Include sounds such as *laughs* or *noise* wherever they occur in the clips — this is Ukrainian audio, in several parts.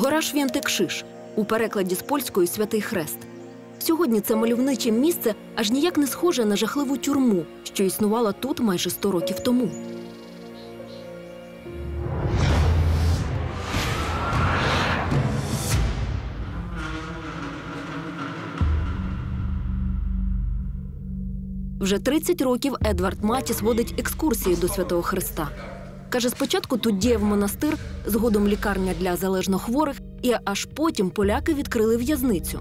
Гора Швєнтик-Шиш у перекладі з польської Святий Хрест. Сьогодні це мальовниче місце аж ніяк не схоже на жахливу тюрму, що існувала тут майже 100 років тому. Вже 30 років Едвард Матіс водить екскурсії до Святого Христа. Каже, спочатку тут діяв монастир, згодом лікарня для залежнохворих, і аж потім поляки відкрили в'язницю.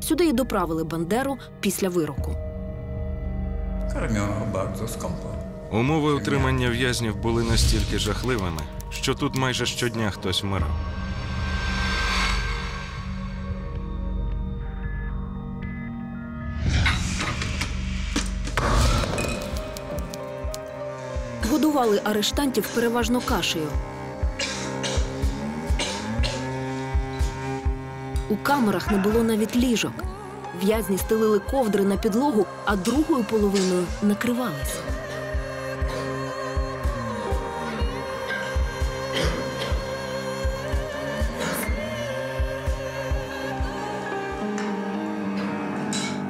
Сюди й доправили Бандеру після вироку. Умови утримання в'язнів були настільки жахливими, що тут майже щодня хтось вмирав. Годували арештантів переважно кашею. У камерах не було навіть ліжок. В'язні стелили ковдри на підлогу, а другою половиною накривалися.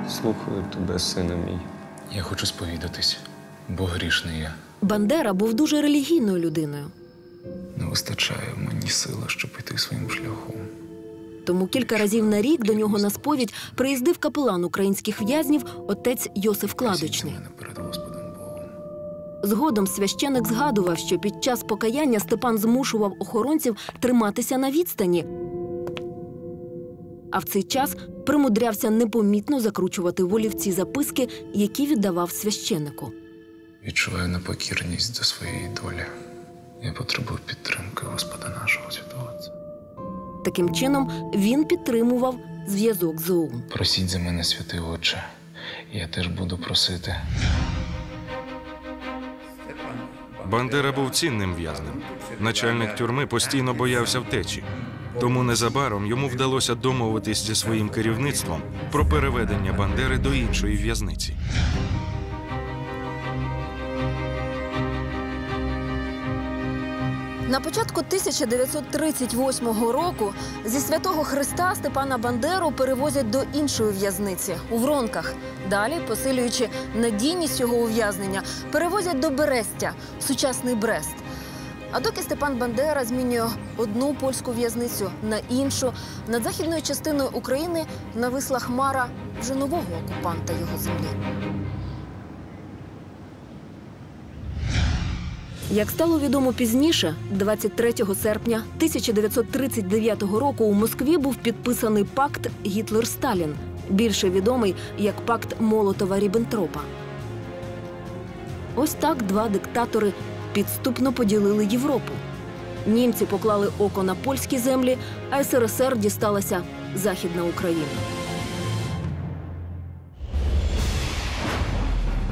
Слухаю тебе, сина мій. Я хочу сповідатись, бо грішний я. Бандера був дуже релігійною людиною. Не вистачає мені сили, щоб піти своїм шляхом. Тому кілька разів на рік до нього на сповідь приїздив капелан українських в'язнів отець Йосиф Кладочний. Згодом священик згадував, що під час покаяння Степан змушував охоронців триматися на відстані. А в цей час примудрявся непомітно закручувати волівці записки, які віддавав священику. Відчуваю непокірність до своєї долі. Я потребую підтримки Господа нашого святого Таким чином він підтримував зв'язок з ОУН. Просіть за мене, святий Отче. Я теж буду просити. Бандера був цінним в'язнем. Начальник тюрми постійно боявся втечі. Тому незабаром йому вдалося домовитись зі своїм керівництвом про переведення Бандери до іншої в'язниці. На початку 1938 року зі святого Христа Степана Бандеру перевозять до іншої в'язниці у Вронках. Далі, посилюючи надійність його ув'язнення, перевозять до Берестя, сучасний Брест. А доки Степан Бандера змінює одну польську в'язницю на іншу, над західною частиною України нависла хмара вже нового окупанта його землі. Як стало відомо пізніше, 23 серпня 1939 року у Москві був підписаний пакт Гітлер-Сталін, більше відомий як пакт Молотова Ріббентропа. Ось так два диктатори підступно поділили Європу. Німці поклали око на польські землі, а СРСР дісталася Західна Україна.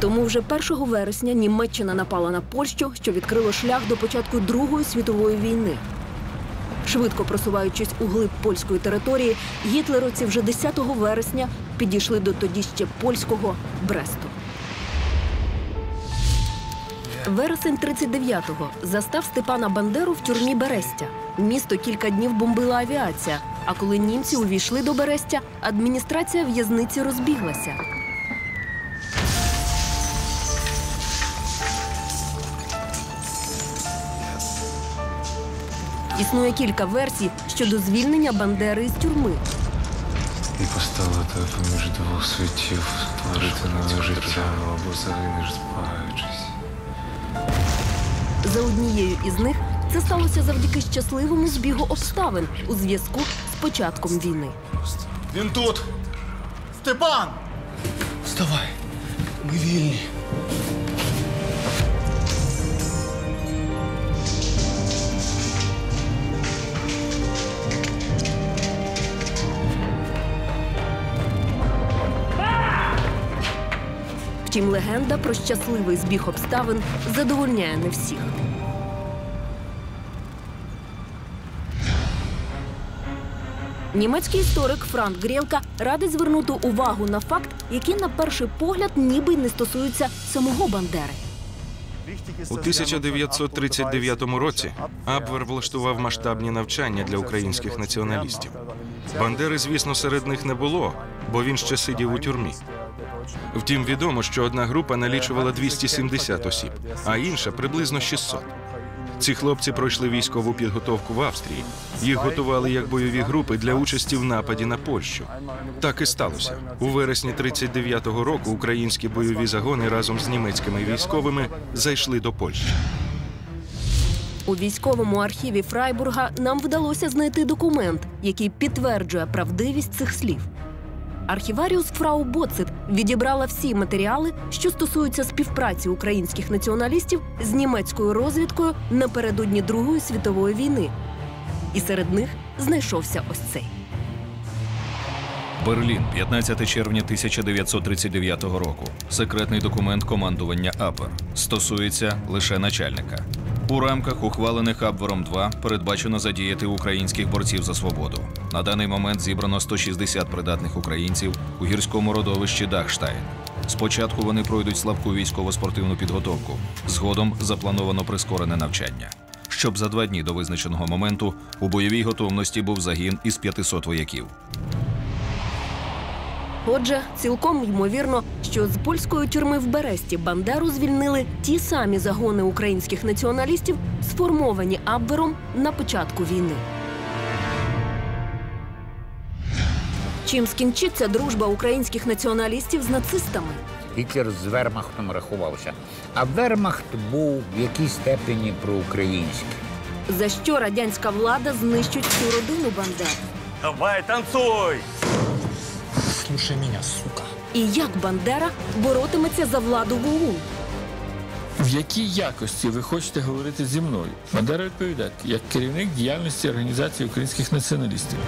Тому вже 1 вересня Німеччина напала на Польщу, що відкрило шлях до початку Другої світової війни. Швидко просуваючись у глиб польської території, гітлеровці вже 10 вересня підійшли до тоді ще польського Бресту. Вересень 39-го застав Степана Бандеру в тюрмі Берестя. Місто кілька днів бомбила авіація. А коли німці увійшли до Берестя, адміністрація в'язниці розбіглася. Існує кілька версій щодо звільнення Бандери із тюрми. І поставити поміж двох світів, створити нове життя або загинеш збагаючись. За однією із них це сталося завдяки щасливому збігу обставин у зв'язку з початком війни. Він тут. Степан! Вставай. Ми вільні. Втім, легенда про щасливий збіг обставин задовольняє не всіх. Німецький історик Франк Грєвка радить звернути увагу на факт, який на перший погляд ніби й не стосується самого Бандери. У 1939 році Абвер влаштував масштабні навчання для українських націоналістів. Бандери, звісно, серед них не було, бо він ще сидів у тюрмі. Втім, відомо, що одна група налічувала 270 осіб, а інша приблизно 600. Ці хлопці пройшли військову підготовку в Австрії. Їх готували як бойові групи для участі в нападі на Польщу. Так і сталося. У вересні 39-го року українські бойові загони разом з німецькими військовими зайшли до Польщі. У військовому архіві Фрайбурга нам вдалося знайти документ, який підтверджує правдивість цих слів. Архіваріус Фрау Боцет відібрала всі матеріали, що стосуються співпраці українських націоналістів з німецькою розвідкою напередодні Другої світової війни. І серед них знайшовся ось цей. Берлін, 15 червня 1939 року. Секретний документ командування Абвер стосується лише начальника. У рамках ухвалених Абвером 2 передбачено задіяти українських борців за свободу. На даний момент зібрано 160 придатних українців у гірському родовищі Дахштайн. Спочатку вони пройдуть слабку військово-спортивну підготовку. Згодом заплановано прискорене навчання. Щоб за два дні до визначеного моменту у бойовій готовності був загін із 500 вояків. Отже, цілком ймовірно, що з польської тюрми в Бересті Бандеру звільнили ті самі загони українських націоналістів, сформовані Абвером на початку війни. Чим скінчиться дружба українських націоналістів з нацистами? Гітлер з Вермахтом рахувався. А Вермахт був в якійсь степені проукраїнський. За що радянська влада знищить всю родину Бандер? Давай, танцуй! Слушай меня, сука. І як Бандера боротиметься за владу в ОУН? В якій якості ви хочете говорити зі мною? Бандера відповідає, як керівник діяльності Організації українських націоналістів.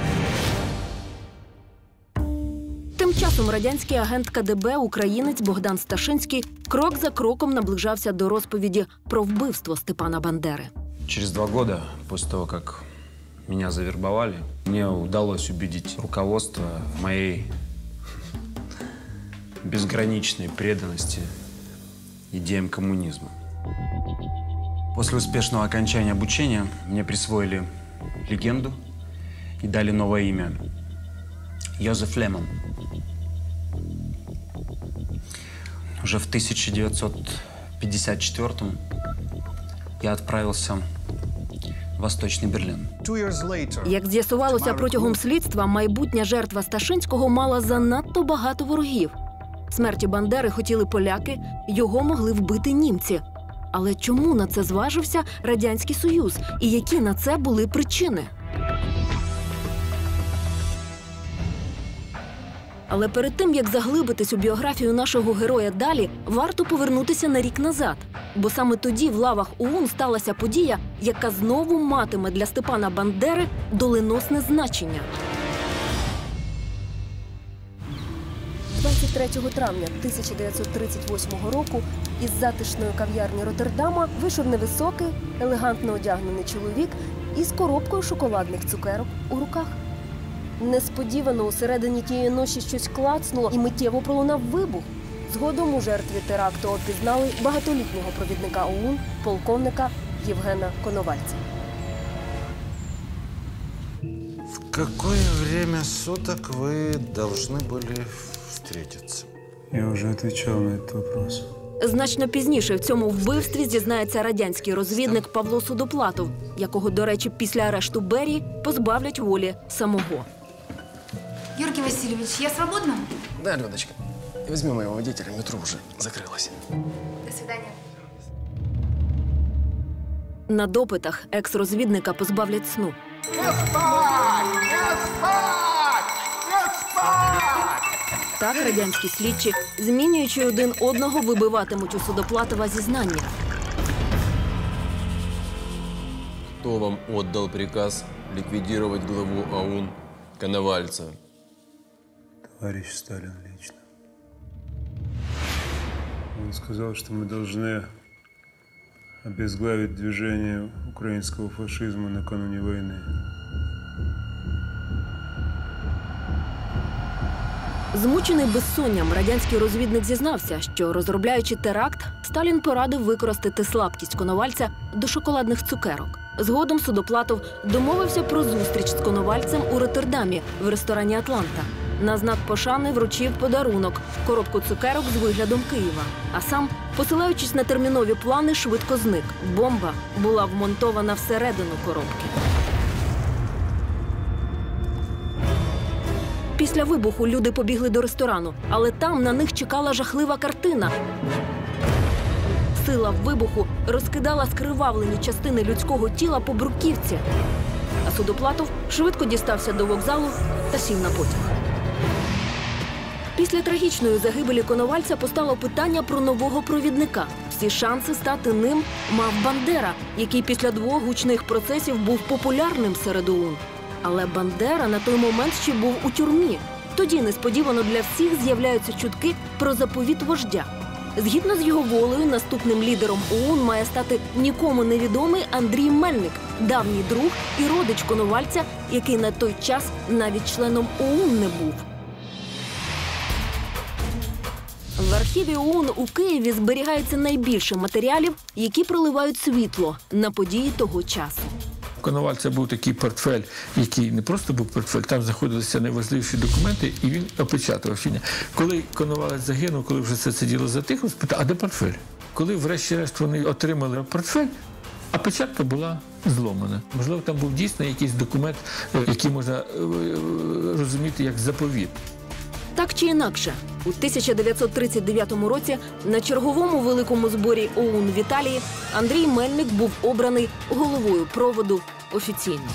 Тим часом радянський агент КДБ українець Богдан Сташинський крок за кроком наближався до розповіді про вбивство Степана Бандери. Через два года после того, как меня завербовали, мне удалось убедить руководство моей безграничной преданности идеям коммунизма. После успешного окончания обучения мне присвоили легенду и дали новое имя – Йозеф Лемон. Уже в 1954 я отправился в Восточный Берлин. Як з'ясувалося протягом слідства, майбутня жертва Сташинського мала занадто багато ворогів. Смерті Бандери хотіли поляки, його могли вбити німці. Але чому на це зважився радянський союз, і які на це були причини? Але перед тим як заглибитись у біографію нашого героя далі, варто повернутися на рік назад. Бо саме тоді в лавах ОУН сталася подія, яка знову матиме для Степана Бандери доленосне значення. 23 травня 1938 року із затишної кав'ярні Роттердама вийшов невисокий, елегантно одягнений чоловік із коробкою шоколадних цукерок у руках. Несподівано усередині тієї ночі щось клацнуло і миттєво пролунав вибух. Згодом у жертві теракту опізнали багатолітнього провідника ОУН, полковника Євгена Коновальця. В какое время суток вы должны были встретиться? Я уже отвечал на этот вопрос. Значно пізніше в цьому вбивстві зізнається радянський розвідник Павло Судоплатов, якого, до речі, після арешту Берії позбавлять волі самого. Георгий Васильевич, я свободна? Да, Людочка. Возьми моего водителя, метро уже закрылось. До свидания. На допитах екс-розвідника позбавлять сну. Так радянські слідчі, змінюючи один одного, вибиватимуть у Судоплатова зізнання. Кто вам отдал приказ ликвидировать главу АУН Коновальца? Товарищ Сталин лично. Он сказал, что мы должны обезглавить движение украинского фашизма накануне войны. Змучений безсонням, радянський розвідник зізнався, що розробляючи теракт, Сталін порадив використати слабкість коновальця до шоколадних цукерок. Згодом судоплатов домовився про зустріч з коновальцем у Роттердамі в ресторані Атланта. На знак пошани вручив подарунок коробку цукерок з виглядом Києва. А сам, посилаючись на термінові плани, швидко зник. Бомба була вмонтована всередину коробки. Після вибуху люди побігли до ресторану, але там на них чекала жахлива картина. Сила вибуху розкидала скривавлені частини людського тіла по бруківці. А судоплатов швидко дістався до вокзалу та сів на потяг. Після трагічної загибелі Коновальця постало питання про нового провідника. Всі шанси стати ним мав Бандера, який після двох гучних процесів був популярним серед ОУН. Але Бандера на той момент ще був у тюрмі. Тоді несподівано для всіх з'являються чутки про заповіт вождя. Згідно з його волею, наступним лідером ОУН має стати нікому невідомий Андрій Мельник, давній друг і родич Коновальця, який на той час навіть членом ОУН не був. В архіві ОУН у Києві зберігається найбільше матеріалів, які проливають світло на події того часу. Коновальця був такий портфель, який не просто був портфель, там знаходилися найважливіші документи, і він опечатував. Коли Коновалець загинув, коли вже все це діло затихло, спитав, а де портфель? Коли, врешті-решт, вони отримали портфель, а печатка була зломана. Можливо, там був дійсно якийсь документ, е, який можна е, розуміти як заповіт. Так чи інакше, у 1939 році на черговому великому зборі ОУН в Італії Андрій Мельник був обраний головою проводу офіційно.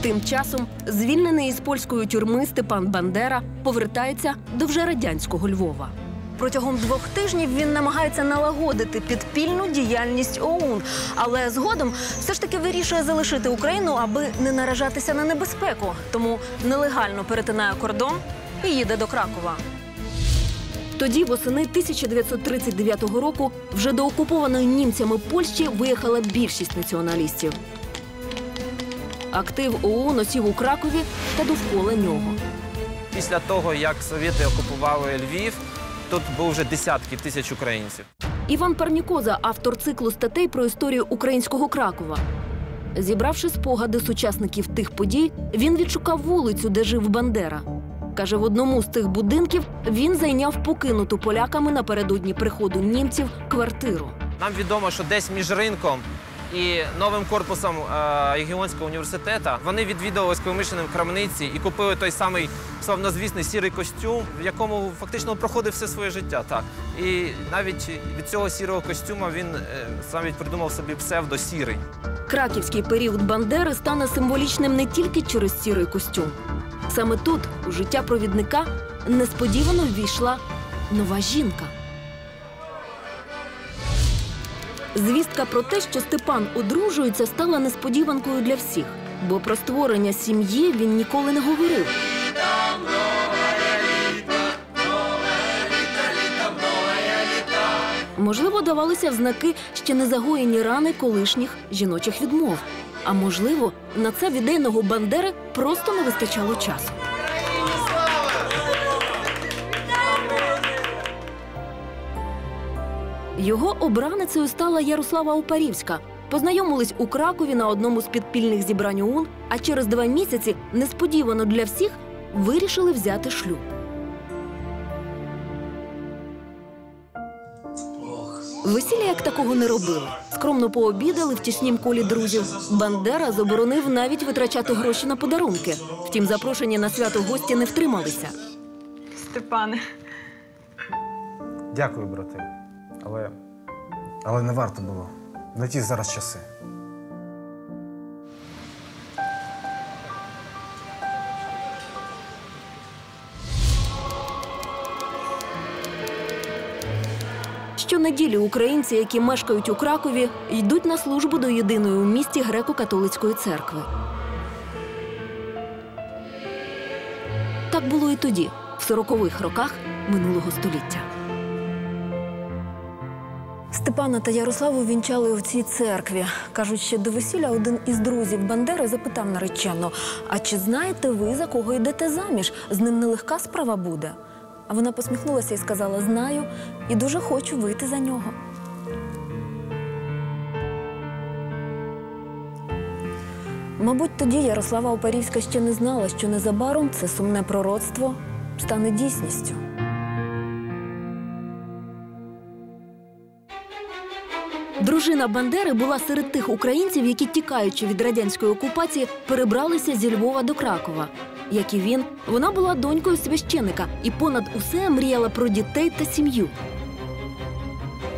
Тим часом звільнений із польської тюрми Степан Бандера повертається до вже радянського Львова. Протягом двох тижнів він намагається налагодити підпільну діяльність ОУН, але згодом все ж таки вирішує залишити Україну, аби не наражатися на небезпеку. Тому нелегально перетинає кордон і їде до Кракова. Тоді, восени 1939 року, вже до окупованої німцями Польщі виїхала більшість націоналістів. Актив ОУН осів у Кракові та довкола нього. Після того, як совєти окупували Львів, тут був вже десятки тисяч українців. Іван Парнікоза, автор циклу статей про історію українського Кракова. Зібравши спогади сучасників тих подій, він відшукав вулицю, де жив Бандера. Каже, в одному з цих будинків він зайняв покинуту поляками напередодні приходу німців квартиру. Нам відомо, що десь між ринком і новим корпусом е, Ягіонського університету вони відвідували з Коломишиним крамниці і купили той самий славнозвісний сірий костюм, в якому фактично проходив все своє життя. Так і навіть від цього сірого костюма він е, навіть придумав собі псевдо сірий. Краківський період Бандери стане символічним не тільки через сірий костюм. Саме тут, у життя провідника, несподівано ввійшла нова жінка. Звістка про те, що Степан одружується, стала несподіванкою для всіх, бо про створення сім'ї він ніколи не говорив. Можливо, давалися в знаки ще не загоєні рани колишніх жіночих відмов. А можливо, на це від ідейного Бандери просто не вистачало часу. Його обраницею стала Ярослава Опарівська. Познайомились у Кракові на одному з підпільних зібрань ОУН, а через два місяці несподівано для всіх вирішили взяти шлюб. Весілля як такого не робили. Скромно пообідали в тіснім колі друзів. Бандера заборонив навіть витрачати гроші на подарунки. Втім, запрошені на свято гості не втрималися. Степане. Дякую, брате. Але. Але не варто було. Не ті зараз часи. Щонеділі українці, які мешкають у Кракові, йдуть на службу до єдиної у місті греко-католицької церкви. Так було і тоді, в 40-х роках минулого століття. Степана та Ярославу вінчали у цій церкві. Кажуть, ще до весілля один із друзів Бандери запитав наречену: А чи знаєте ви, за кого йдете заміж? З ним нелегка справа буде. А вона посміхнулася і сказала: Знаю, і дуже хочу вийти за нього. Мабуть, тоді Ярослава Опарівська ще не знала, що незабаром це сумне пророцтво стане дійсністю. Дружина Бандери була серед тих українців, які, тікаючи від радянської окупації, перебралися зі Львова до Кракова. Як і він, вона була донькою священика і понад усе мріяла про дітей та сім'ю.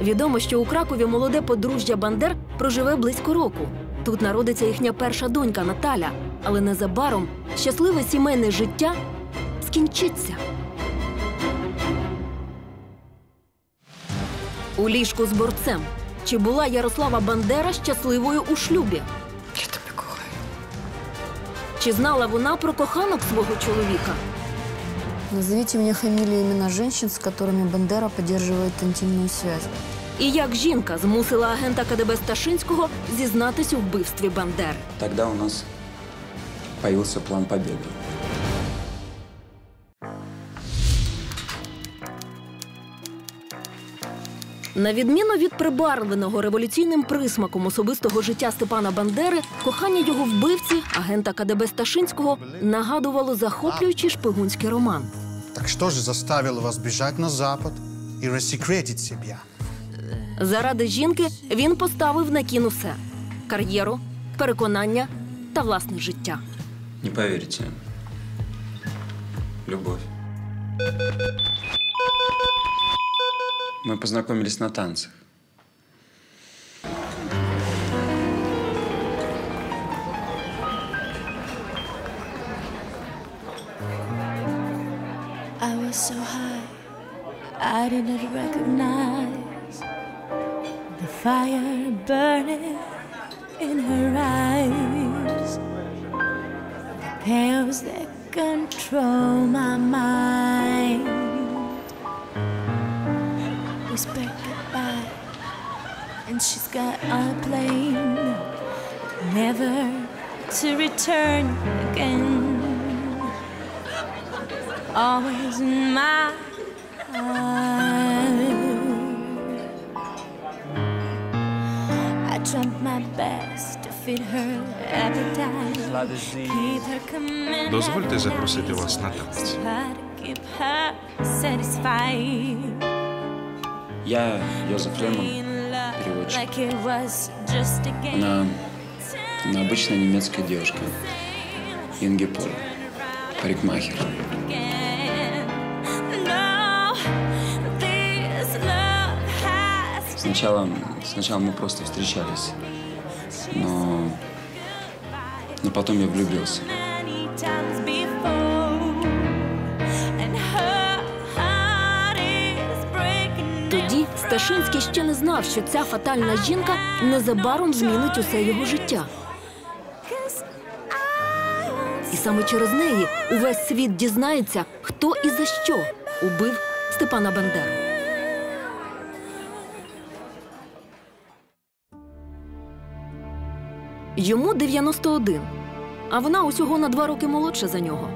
Відомо, що у Кракові молоде подружжя Бандер проживе близько року. Тут народиться їхня перша донька Наталя, але незабаром щасливе сімейне життя скінчиться. У ліжку з борцем. Чи була Ярослава Бандера щасливою у шлюбі? Я тебе кохаю. Чи знала вона про коханок свого чоловіка? Назовите мне фамилии и имена женщин, с которыми Бандера поддерживает интимную связь. І як жінка змусила агента КДБ Сташинського зізнатись у вбивстві Бандери? Тогда у нас появился план побега. На відміну від прибарвленого революційним присмаком особистого життя Степана Бандери, кохання його вбивці, агента КДБ Сташинського, нагадувало захоплюючий шпигунський роман. Так что же заставило вас бежать на Запад и рассекретить себя? Заради жінки він поставив на кін усе: кар'єру, переконання та власне життя. Не поверите. Любовь. Мы познакомились на танцах. I was so high, I did not recognize the fire burning in her eyes, the chaos that control my mind. Whispered goodbye, and she's got on a plane, never to return again always in my heart. I tried my best to fit her appetite, keep her coming. Дозвольте запросити вас на танець. Try to keep her satisfied. Я Йозеф Лемон, переводчик. Она, она обычная немецкая девушка. Инге Поль. Парикмахер. Сначала, сначала мы просто встречались. Но, но потом я влюбился. Сташинський ще не знав, що ця фатальна жінка незабаром змінить усе його життя. І саме через неї увесь світ дізнається, хто і за що убив Степана Бандеру. Йому 91, а вона усього на два роки молодша за нього.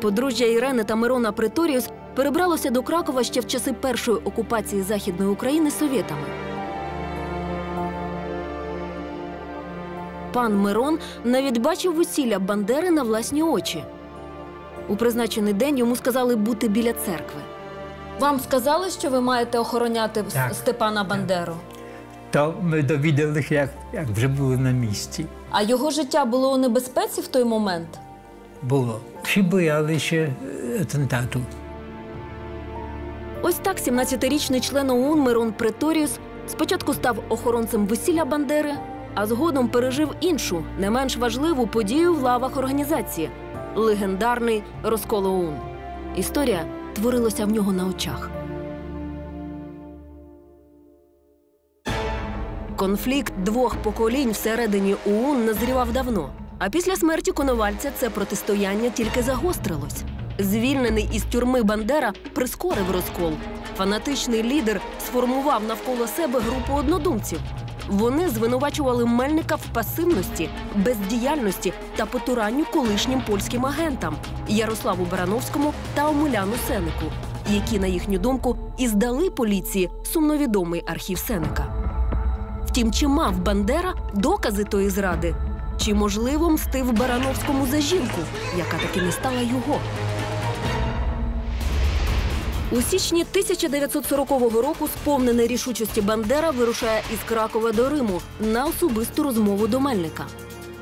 Подружжя Ірени та Мирона Преторіус перебралося до Кракова ще в часи першої окупації Західної України совєтами. Пан Мирон навіть бачив весілля Бандери на власні очі. У призначений день йому сказали бути біля церкви. Вам сказали, що ви маєте охороняти Так. Степана Бандеру? То ми довідалися, як, як вже були на місці. А його життя було у небезпеці в той момент? Було. Всі боялися е, атентату. Ось так 17-річний член ОУН Мирон Преторіус спочатку став охоронцем весілля Бандери, а згодом пережив іншу, не менш важливу подію в лавах організації легендарний розкол ОУН. Історія творилася в нього на очах. Конфлікт двох поколінь всередині ОУН назрівав давно. А після смерті Коновальця це протистояння тільки загострилось. Звільнений із тюрми Бандера прискорив розкол. Фанатичний лідер сформував навколо себе групу однодумців. Вони звинувачували Мельника в пасивності, бездіяльності та потуранню колишнім польським агентам Ярославу Барановському та Омеляну Сенику, які, на їхню думку, і здали поліції сумновідомий архів Сеника. Втім, чи мав Бандера докази тої зради? Чи можливо мстив Барановському за жінку, яка таки не стала його? У січні 1940 року сповнений рішучості Бандера вирушає із Кракова до Риму на особисту розмову до Мельника.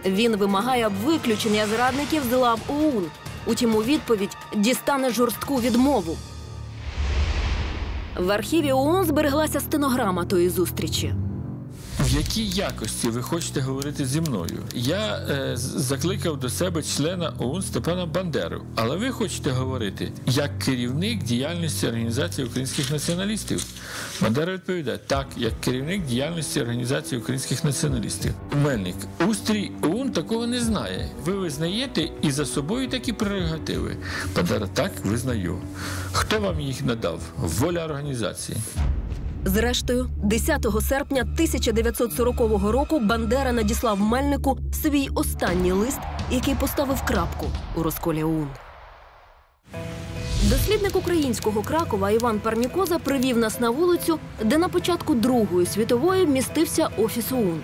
Він вимагає виключення зрадників з лав ОУН. Утім, у відповідь дістане жорстку відмову. В архіві ООН збереглася стенограма тої зустрічі. В якій якості ви хочете говорити зі мною? Я е, закликав до себе члена ОУН Степана Бандеру, але ви хочете говорити як керівник діяльності організації українських націоналістів. Бандера відповідає так, як керівник діяльності організації українських націоналістів. Мельник, устрій ОУН такого не знає. Ви визнаєте і за собою такі прерогативи. Бандера так визнаю. Хто вам їх надав? Воля організації. Зрештою, 10 серпня 1940 року Бандера надіслав Мельнику свій останній лист, який поставив крапку у розколі ОУН. Дослідник українського Кракова Іван Парнікоза привів нас на вулицю, де на початку Другої світової містився офіс ОУН.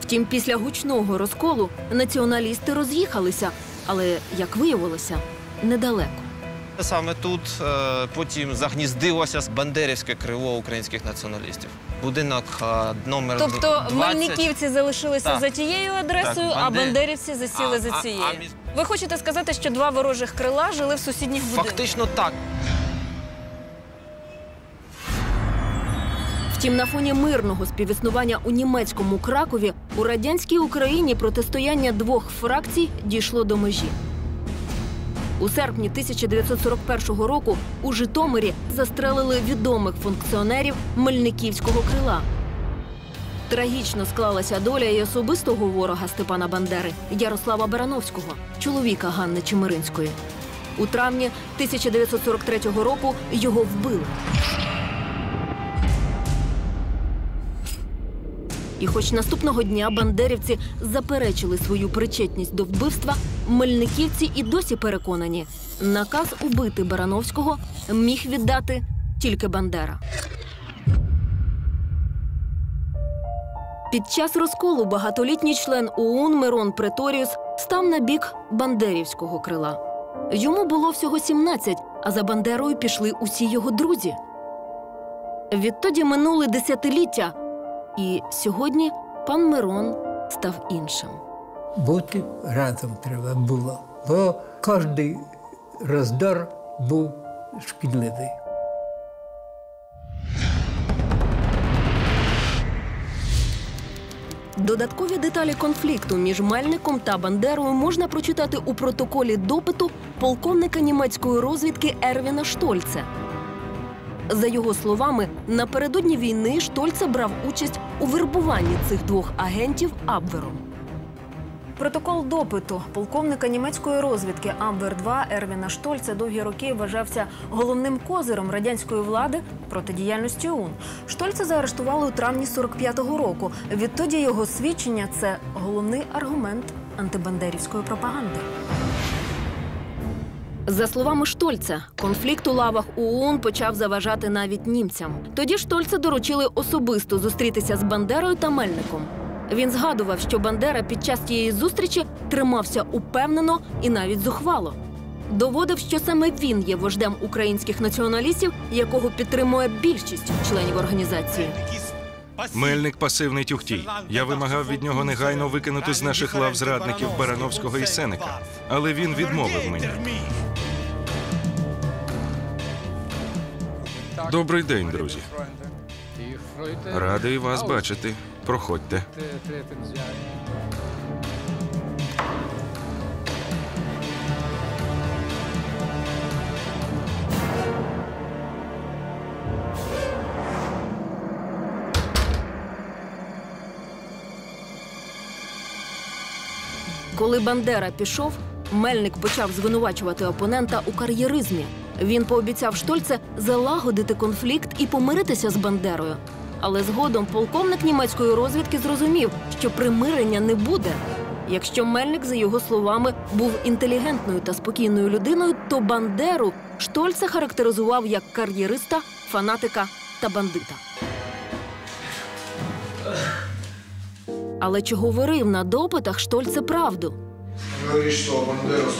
Втім, після гучного розколу націоналісти роз'їхалися, але, як виявилося, недалеко. Саме тут е, потім загніздилося бандерівське крило українських націоналістів. Будинок е, номер Тобто 20. мельниківці залишилися Так. за тією адресою, Так, а бандерівці засіли А, за цією. а Ви хочете сказати, що два ворожих крила жили в сусідніх будинках? Фактично так. Втім, на фоні мирного співіснування у німецькому Кракові у радянській Україні протистояння двох фракцій дійшло до межі. У серпні 1941 року у Житомирі застрелили відомих функціонерів Мельниківського крила. Трагічно склалася доля і особистого ворога Степана Бандери Ярослава Барановського, чоловіка Ганни Чемеринської. У травні 1943 року його вбили. І хоч наступного дня бандерівці заперечили свою причетність до вбивства, мельниківці і досі переконані, наказ убити Барановського міг віддати тільки Бандера. Під час розколу багатолітній член ОУН Мирон Преторіус став на бік бандерівського крила. Йому було всього 17, а за Бандерою пішли усі його друзі. Відтоді минули десятиліття, і сьогодні пан Мирон став іншим. Бути разом треба було, бо кожен роздор був шкідливий. Додаткові деталі конфлікту між Мельником та Бандерою можна прочитати у протоколі допиту полковника німецької розвідки Ервіна Штольце. За його словами, напередодні війни Штольце брав участь у вербуванні цих двох агентів Абвером. Протокол допиту полковника німецької розвідки Амбер 2 Ервіна Штольца довгі роки вважався головним козиром радянської влади проти діяльності ОУН. Штольца заарештували у травні 45-го року. Відтоді його свідчення це головний аргумент антибандерівської пропаганди. За словами Штольца, конфлікт у лавах ОУН почав заважати навіть німцям. Тоді Штольца доручили особисто зустрітися з Бандерою та Мельником. Він згадував, що Бандера під час тієї зустрічі тримався упевнено і навіть зухвало. Доводив, що саме він є вождем українських націоналістів, якого підтримує більшість членів організації. Мельник пасивний тюхтій. Я вимагав від нього негайно викинути з наших лав зрадників Барановського і Сенека, але він відмовив мені. Добрий день, друзі. Радий вас бачити. Проходьте. Коли Бандера пішов, Мельник почав звинувачувати опонента у кар'єризмі. Він пообіцяв Штольце залагодити конфлікт і помиритися з Бандерою. Але згодом полковник німецької розвідки зрозумів, що примирення не буде. Якщо Мельник, за його словами, був інтелігентною та спокійною людиною, то Бандеру Штольце характеризував як кар'єриста, фанатика та бандита. Але чи говорив на допитах Штольце правду? Говорит, что Бандеру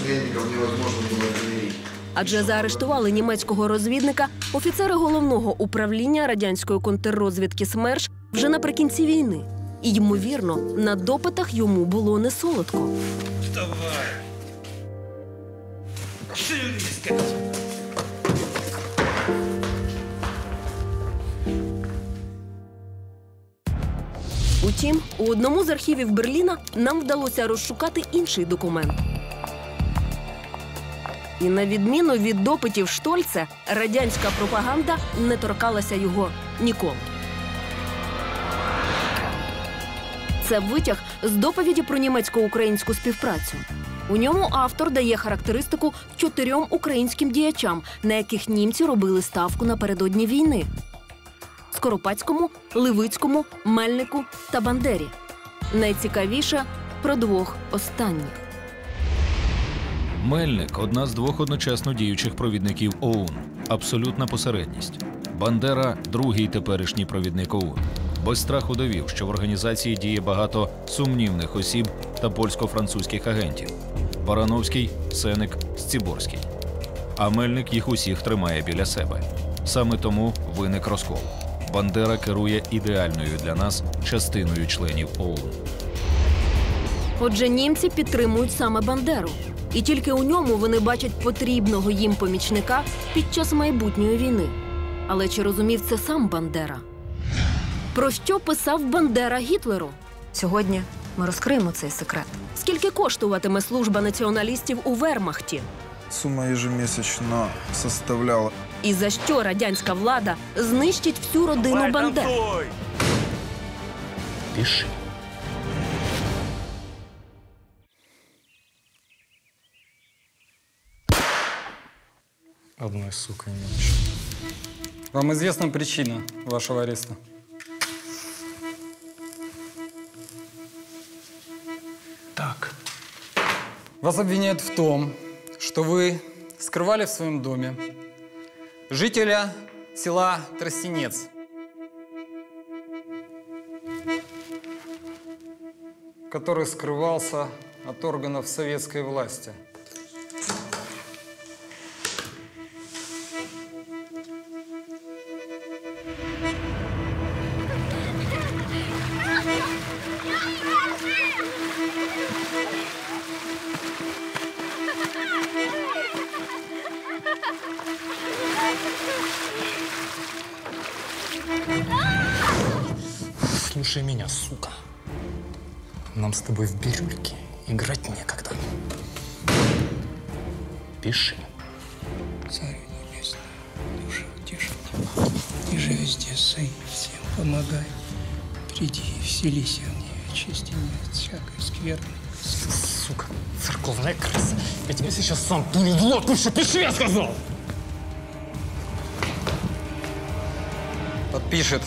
невозможно было примирить. Адже заарештували німецького розвідника офіцери головного управління радянської контррозвідки СМЕРШ вже наприкінці війни. І ймовірно, на допитах йому було не солодко. Давай. Утім, у одному з архівів Берліна нам вдалося розшукати інший документ. І на відміну від допитів Штольце, радянська пропаганда не торкалася його ніколи. Це витяг з доповіді про німецько-українську співпрацю. У ньому автор дає характеристику чотирьом українським діячам, на яких німці робили ставку напередодні війни: Скоропадському, Левицькому, Мельнику та Бандері. Найцікавіше про двох останніх. Мельник одна з двох одночасно діючих провідників ОУН. Абсолютна посередність. Бандера другий теперішній провідник ОУН. Без страху довів, що в організації діє багато сумнівних осіб та польсько-французьких агентів. Барановський, Сеник, Сціборський. А Мельник їх усіх тримає біля себе. Саме тому виник розкол. Бандера керує ідеальною для нас частиною членів ОУН. Отже, німці підтримують саме Бандеру, і тільки у ньому вони бачать потрібного їм помічника під час майбутньої війни. Але чи розумів це сам Бандера? Про що писав Бандера Гітлеру? Сьогодні ми розкриємо цей секрет. Скільки коштуватиме служба націоналістів у Вермахті? Сумма ежемесячно составляла І за що радянська влада знищить всю родину Бандер? Пиши. Одной сукой меньше. Вам известна причина вашего ареста? Так. Вас обвиняют в том, что вы скрывали в своем доме жителя села Тростенец. который скрывался от органов советской власти. Слушай меня, сука. Нам с тобой в бирюльке играть некогда. Пиши. Царь небесный, душа утешительный, Ты же везде сей, всем помогай. Приди, вселися в нее, чести нет, всякой скверны. Сука, церковная крыса. Я тебе сейчас сам пулю в лоб пушу. Пиши, я сказал! Подпишет.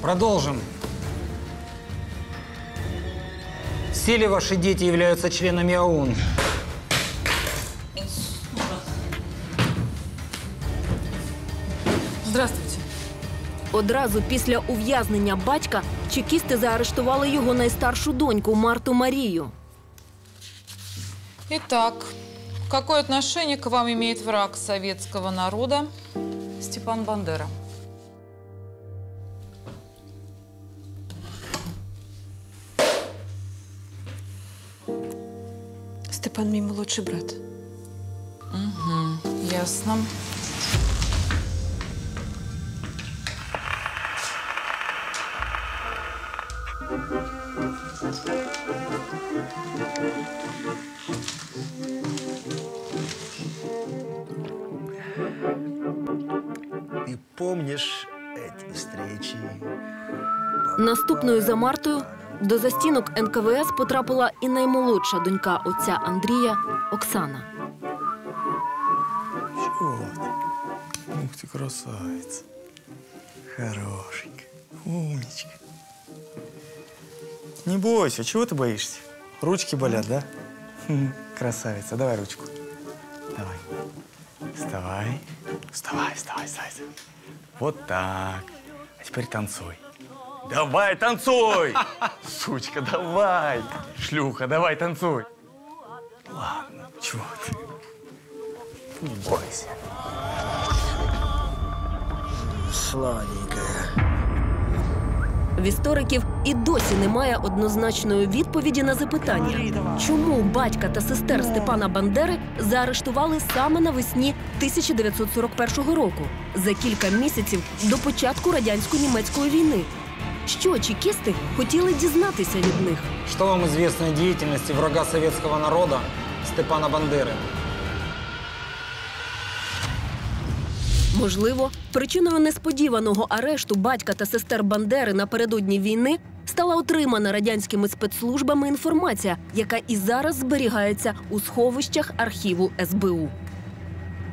Продолжим. Все ли ваши дети являются членами ОУН? Здравствуйте. Одразу після ув'язнення батька чекісти заарештували його найстаршу доньку Марту Марію. Итак, какое отношение к вам имеет враг советского народа Степан Бандера? Степан мій молодший брат. Угу, ясно. Наступною за Мартою До застінок НКВС потрапила і наймолодша донька отця Андрія Оксана. Чего ты? Ух ты, красавица. Хорошенькая. Умничка. Не бойся, чего ты боишься? Ручки болят, да? Хм, Красавица, давай ручку. Давай. Вставай. Вставай, вставай, вставай. Вот так. А теперь танцуй. Давай, танцуй! Сучка, давай! Шлюха, давай, танцуй! Ладно, чего ты? Не бойся. Сладенькая. В істориків і досі немає однозначної відповіді на запитання, чому батька та сестер Степана Бандери заарештували саме навесні 1941 року, за кілька місяців до початку радянсько-німецької війни. Що чекісти хотіли дізнатися від них? Что вам известно о деятельности врага советского народа Степана Бандеры? Можливо, причиною несподіваного арешту батька та сестер Бандери напередодні війни стала отримана радянськими спецслужбами інформація, яка і зараз зберігається у сховищах архіву СБУ.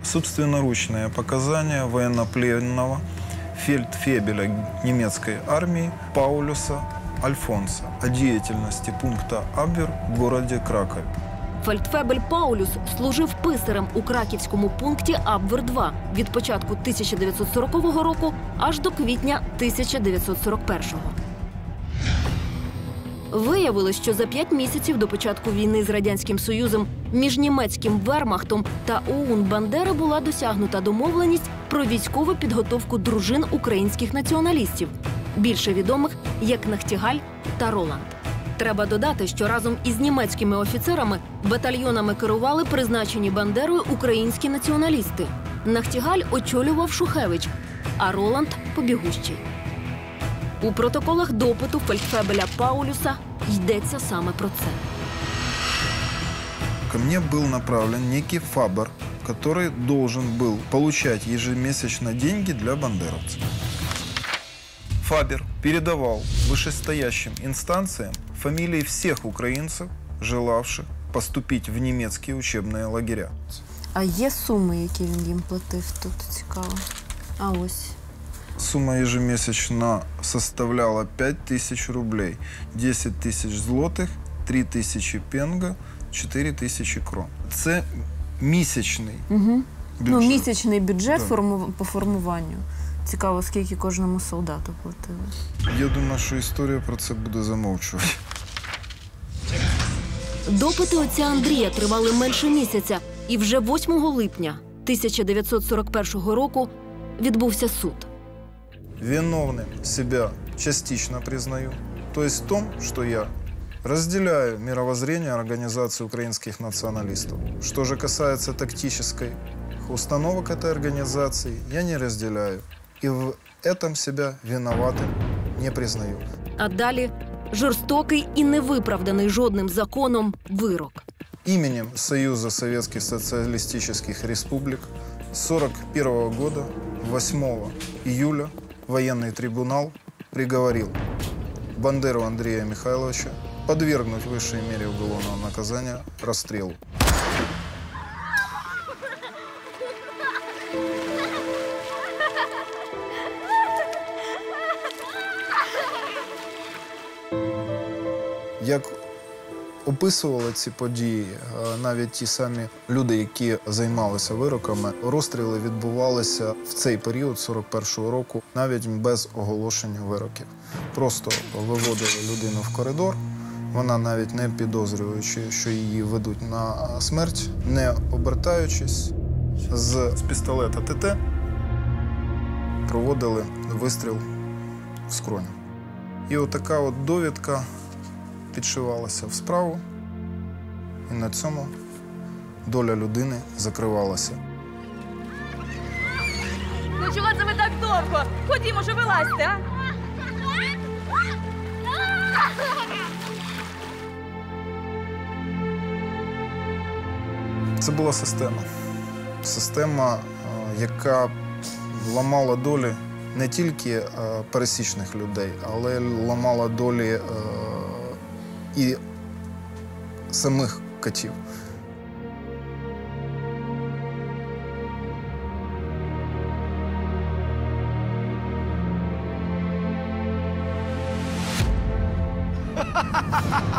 Собственноручные показания военнопленного фельдфебеля немецкой армии Паулюса Альфонса о деятельности пункта Абвер в городе Кракове. Фельдфебель Паулюс служив писарем у краківському пункті Абвер-2 від початку 1940 року аж до квітня 1941. Виявилось, що за п'ять місяців до початку війни з радянським союзом між німецьким вермахтом та ОУН Бандери була досягнута домовленість про військову підготовку дружин українських націоналістів, більше відомих як Нахтігаль та Роланд. Треба додати, що разом із німецькими офіцерами батальйонами керували призначені Бандерою українські націоналісти. Нахтігаль очолював Шухевич, а Роланд побігущий. У протоколах допиту фельдфебеля Паулюса йдеться саме про це. Ко мне был направлен некий Фабер, который должен был получать ежемесячно деньги для бандеровцев. Фабер передавал вышестоящим инстанциям фамилии всех украинцев, желавших поступить в немецкие учебные лагеря. А є суми, які він їм платив тут цікаво. А ось. Сумма ежемесячно составляла 5 тысяч рублей, 10 тысяч злотих, 3 тисячі пенга, 4 тисячі крон. Це місячний Угу. Ну, місячний бюджет Да. форму- по формуванню. Цікаво, скільки кожному солдату платили. Я думаю, що історія про це буде замовчувати. Допити отця Андрія тривали менше місяця, і вже 8 липня 1941 року відбувся суд Виновным себя частично признаю. То есть в том, что я разделяю мировоззрение организации украинских националистов. Что же касается тактической установок этой организации, я не разделяю. И в этом себя виноватым не признаю. А далі жорстокий і невиправданий жодним законом вирок. Именем Союза Советских Социалистических Республик с 1941 года 8 июля военный трибунал приговорил Бандеру Андрея Михайловича подвергнуть высшей мере уголовного наказания расстрелу. Як описували ці події, е, навіть ті самі люди, які займалися вироками, розстріли відбувалися в цей період 41-го року, навіть без оголошення вироків. Просто виводили людину в коридор. Вона навіть не підозрюючи, що її ведуть на смерть, не обертаючись з пістолета ТТ, проводили вистріл в скроню. І отака от довідка підшивалася в справу, і на цьому доля людини закривалася. Ну чого це ви так довго? Ходімо, вже вилазьте, а? Це була система. Система, е, яка ламала долі не тільки е, пересічних людей, але ламала долі е, і самих катів.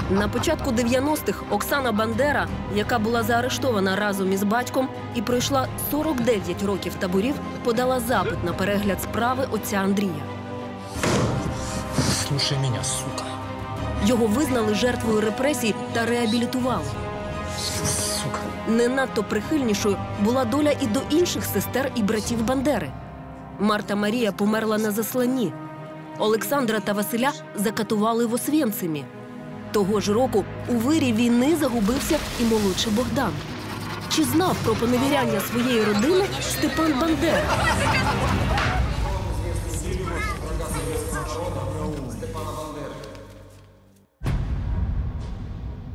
На початку 90-х Оксана Бандера, яка була заарештована разом із батьком і пройшла 49 років таборів, подала запит на перегляд справи отця Андрія. Слушай меня, сука. Його визнали жертвою репресій та реабілітували. Сука. Не надто прихильнішою була доля і до інших сестер і братів Бандери. Марта Марія померла на засланні. Олександра та Василя закатували в Освєнцимі. Того ж року у вирі війни загубився і молодший Богдан. Чи знав про поневіряння своєї родини Степан Бандера?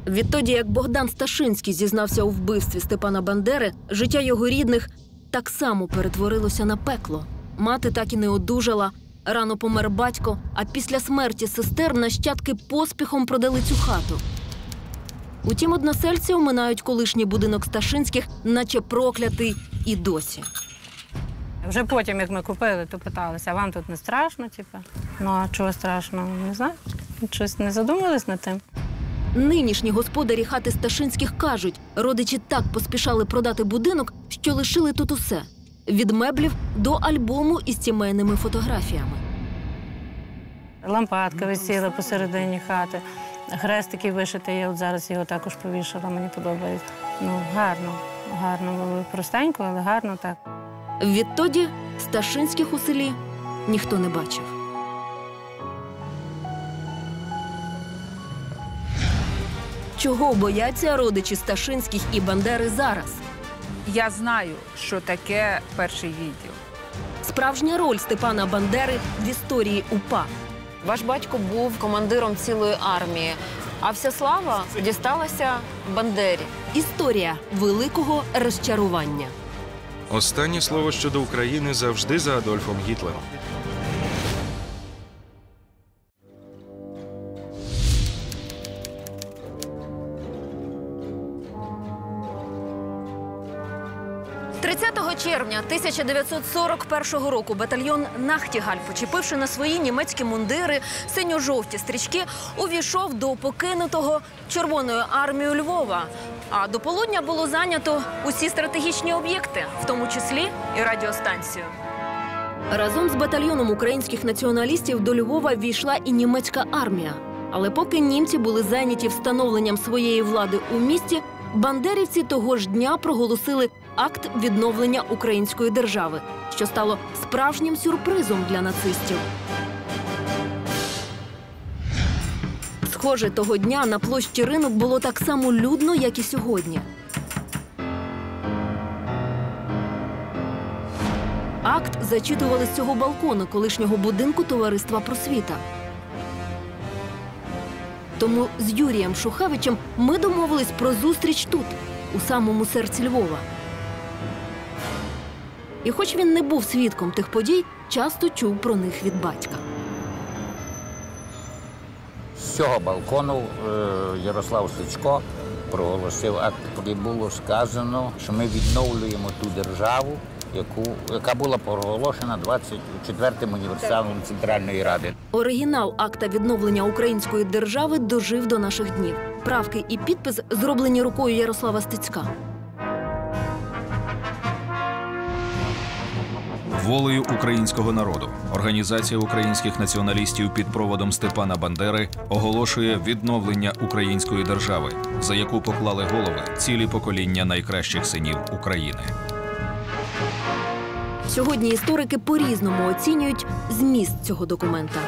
Відтоді, як Богдан Сташинський зізнався у вбивстві Степана Бандери, життя його рідних так само перетворилося на пекло. Мати так і не одужала. Рано помер батько, а після смерті сестер нащадки поспіхом продали цю хату. Утім, односельці оминають колишній будинок Сташинських, наче проклятий і досі. Вже потім, як ми купили, то питалися, а вам тут не страшно? Типу? Ну а чого страшно? Не знаю. Щось не задумувались над тим. Нинішні господарі хати Сташинських кажуть, родичі так поспішали продати будинок, що лишили тут усе від меблів до альбому із сімейними фотографіями. Лампадка висіла посередині хати. Хрест такий вишитий, я от зараз його також повішала, мені подобається. Ну, гарно, гарно було. Простенько, але гарно так. Відтоді Сташинських у селі ніхто не бачив. Чого бояться родичі Сташинських і Бандери зараз? Я знаю, що таке перший відділ. Справжня роль Степана Бандери в історії УПА. Ваш батько був командиром цілої армії, а вся слава дісталася Бандері. Історія великого розчарування. Останнє слово щодо України завжди за Адольфом Гітлером. Червня 1941 року батальйон Нахтігаль, почепивши на свої німецькі мундири синьо-жовті стрічки, увійшов до покинутого Червоною армією Львова. А до полудня було зайнято усі стратегічні об'єкти, в тому числі і радіостанцію. Разом з батальйоном українських націоналістів до Львова війшла і німецька армія. Але поки німці були зайняті встановленням своєї влади у місті, бандерівці того ж дня проголосили акт відновлення української держави, що стало справжнім сюрпризом для нацистів. Схоже, того дня на площі ринок було так само людно, як і сьогодні. Акт зачитували з цього балкону колишнього будинку товариства просвіта. Тому з Юрієм Шухевичем ми домовились про зустріч тут, у самому серці Львова. І хоч він не був свідком тих подій, часто чув про них від батька. З цього балкону е, Ярослав Стецько проголосив акт, де було сказано, що ми відновлюємо ту державу, яку, яка була проголошена 24-м універсалом Центральної Ради. Оригінал акта відновлення української держави дожив до наших днів. Правки і підпис зроблені рукою Ярослава Стецька. Волею українського народу організація українських націоналістів під проводом Степана Бандери оголошує відновлення української держави, за яку поклали голови цілі покоління найкращих синів України. Сьогодні історики по-різному оцінюють зміст цього документа.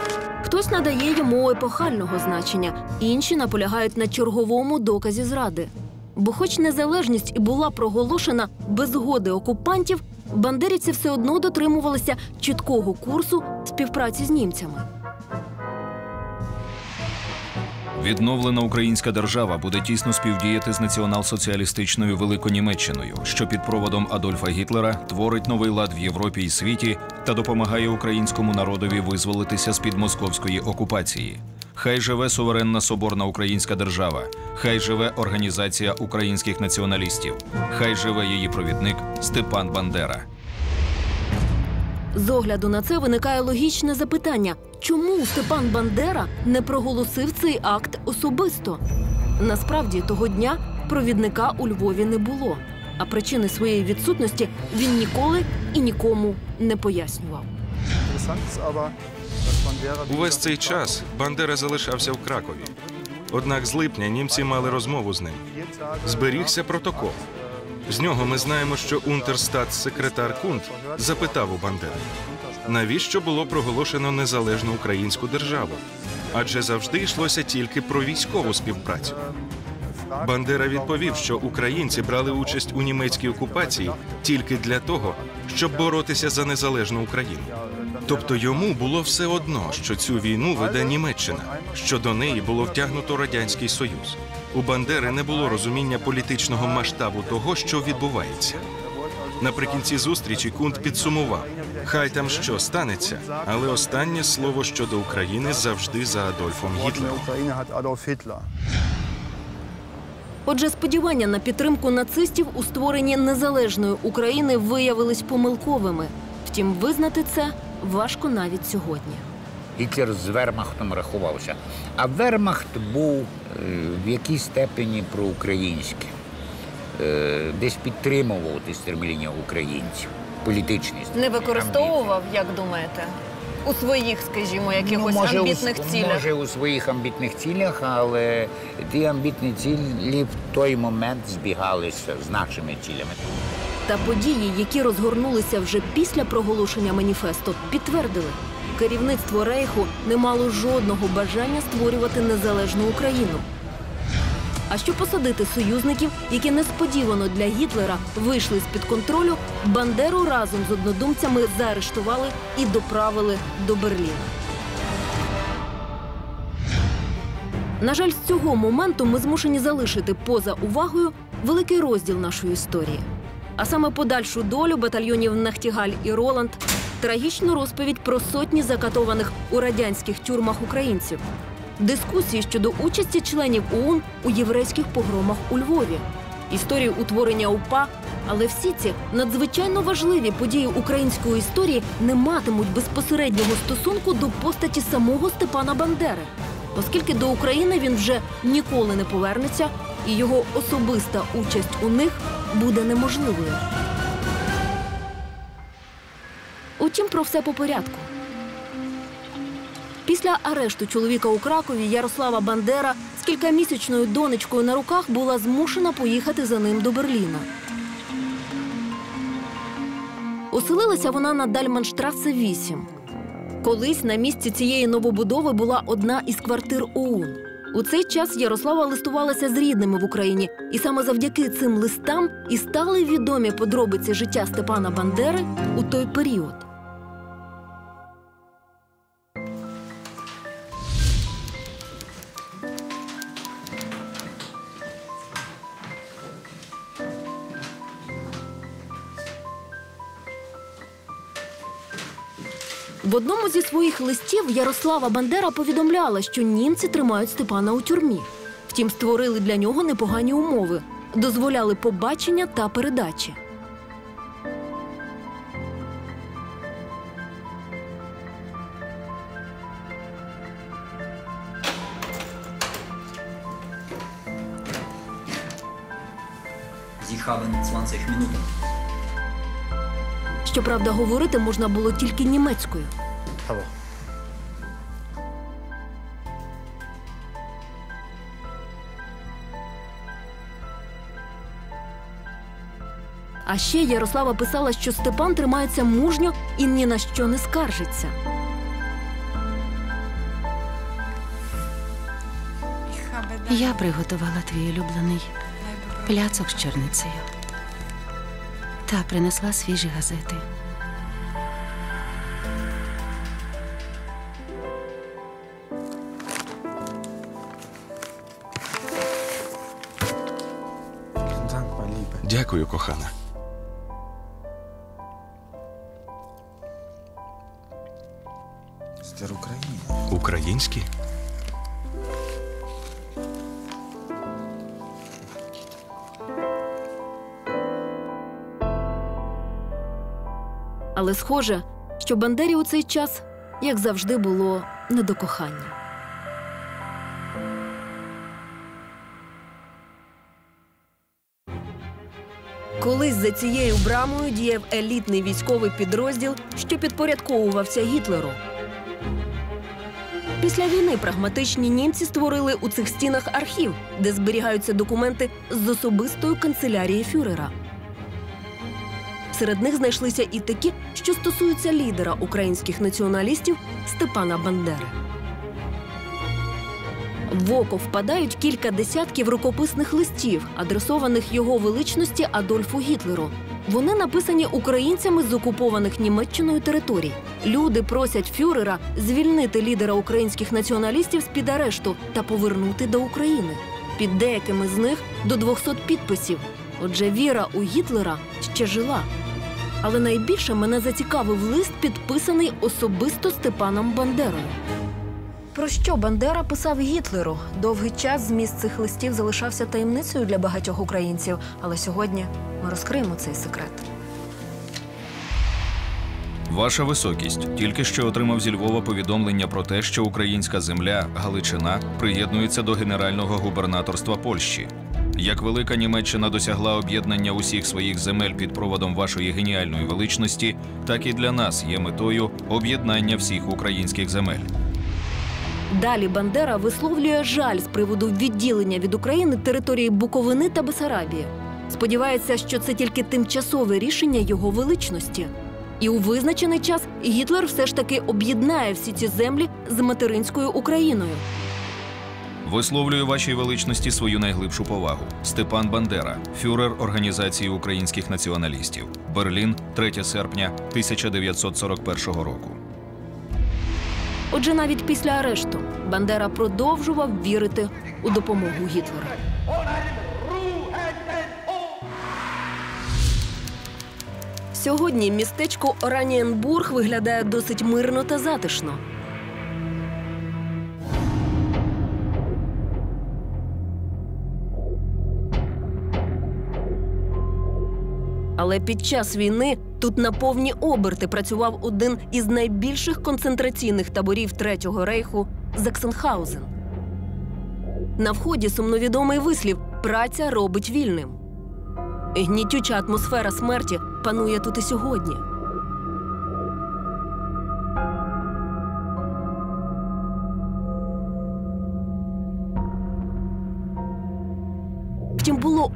Хтось надає йому епохального значення, інші наполягають на черговому доказі зради. Бо, хоч незалежність і була проголошена без згоди окупантів, бандерівці все одно дотримувалися чіткого курсу співпраці з німцями. Відновлена українська держава буде тісно співдіяти з націонал-соціалістичною Великонімеччиною, що під проводом Адольфа Гітлера творить новий лад в Європі і світі та допомагає українському народові визволитися з під московської окупації. Хай живе суверенна соборна українська держава. Хай живе Організація українських націоналістів. Хай живе її провідник Степан Бандера. З огляду на це виникає логічне запитання: чому Степан Бандера не проголосив цей акт особисто? Насправді того дня провідника у Львові не було, а причини своєї відсутності він ніколи і нікому не пояснював. Увесь цей час Бандера залишався в Кракові. Однак з липня німці мали розмову з ним. Зберігся протокол. З нього ми знаємо, що унтерстат-секретар Кунт запитав у Бандери, навіщо було проголошено незалежну українську державу? Адже завжди йшлося тільки про військову співпрацю. Бандера відповів, що українці брали участь у німецькій окупації тільки для того, щоб боротися за незалежну Україну. Тобто йому було все одно, що цю війну веде Німеччина, що до неї було втягнуто радянський союз. У Бандери не було розуміння політичного масштабу того, що відбувається. Наприкінці зустрічі Кунт підсумував: хай там що станеться, але останнє слово щодо України завжди за Адольфом Гітлером. Отже, сподівання на підтримку нацистів у створенні незалежної України виявились помилковими. Втім, визнати це важко навіть сьогодні. Гітлер з Вермахтом рахувався. А Вермахт був е, в якійсь степені проукраїнський. Е, Десь підтримував стремління українців, політичні. Не використовував, як думаєте, у своїх, скажімо, якихось Ну, може, амбітних у, цілях. Може, у своїх амбітних цілях, але ті амбітні цілі в той момент збігалися з нашими цілями. Та події, які розгорнулися вже після проголошення маніфесту, підтвердили, керівництво Рейху не мало жодного бажання створювати незалежну Україну. А щоб посадити союзників, які несподівано для Гітлера вийшли з-під контролю, Бандеру разом з однодумцями заарештували і доправили до Берліна. На жаль, з цього моменту ми змушені залишити поза увагою великий розділ нашої історії. А саме подальшу долю батальйонів Нахтігаль і Роланд, трагічну розповідь про сотні закатованих у радянських тюрмах українців, дискусії щодо участі членів ОУН у єврейських погромах у Львові, історію утворення УПА. Але всі ці надзвичайно важливі події української історії не матимуть безпосереднього стосунку до постаті самого Степана Бандери, оскільки до України він вже ніколи не повернеться, і його особиста участь у них буде неможливою. Утім, про все по порядку. Після арешту чоловіка у Кракові Ярослава Бандера з кількамісячною донечкою на руках була змушена поїхати за ним до Берліна. Оселилася вона на Дальманштрасе 8. Колись на місці цієї новобудови була одна із квартир ОУН. У цей час Ярослава листувалася з рідними в Україні, і саме завдяки цим листам і стали відомі подробиці життя Степана Бандери у той період. В одному зі своїх листів Ярослава Бандера повідомляла, що німці тримають Степана у тюрмі. Втім, створили для нього непогані умови, дозволяли побачення та передачі. Haben 20 Minuten. Щоправда, говорити можна було тільки німецькою. А ще Ярослава писала, що Степан тримається мужньо і ні на що не скаржиться. Я приготувала твій улюблений пляцок з чорницею та принесла свіжі газети. Дякую, кохана. Стер Українські? Але схоже, що Бандері у цей час, як завжди, було не. Колись за цією брамою діяв елітний військовий підрозділ, що підпорядковувався Гітлеру. Після війни прагматичні німці створили у цих стінах архів, де зберігаються документи з особистої канцелярії фюрера. Серед них знайшлися і такі, що стосуються лідера українських націоналістів Степана Бандери. В око впадають кілька десятків рукописних листів, адресованих його величності Адольфу Гітлеру. Вони написані українцями з окупованих Німеччиною територій. Люди просять фюрера звільнити лідера українських націоналістів з під арешту та повернути до України. Під деякими з них до 200 підписів. Отже, віра у Гітлера ще жила. Але найбільше мене зацікавив лист, підписаний особисто Степаном Бандерою. Про що Бандера писав Гітлеру? Довгий час зміст цих листів залишався таємницею для багатьох українців, але сьогодні ми розкриємо цей секрет. Ваша високість тільки що отримав зі Львова повідомлення про те, що українська земля Галичина приєднується до генерального губернаторства Польщі. Як велика Німеччина досягла об'єднання усіх своїх земель під проводом вашої геніальної величності, так і для нас є метою об'єднання всіх українських земель. Далі Бандера висловлює жаль з приводу відділення від України території Буковини та Бесарабії. Сподівається, що це тільки тимчасове рішення його величності. І у визначений час Гітлер все ж таки об'єднає всі ці землі з материнською Україною. Висловлюю вашій величності свою найглибшу повагу. Степан Бандера, фюрер Організації українських націоналістів. Берлін, 3 серпня 1941 року. Отже, навіть після арешту Бандера продовжував вірити у допомогу Гітлера. Сьогодні містечко Оранієнбург виглядає досить мирно та затишно. Але під час війни тут на повні оберти працював один із найбільших концентраційних таборів Третього рейху Заксенхаузен. На вході сумновідомий вислів Праця робить вільним. Гнітюча атмосфера смерті панує тут і сьогодні.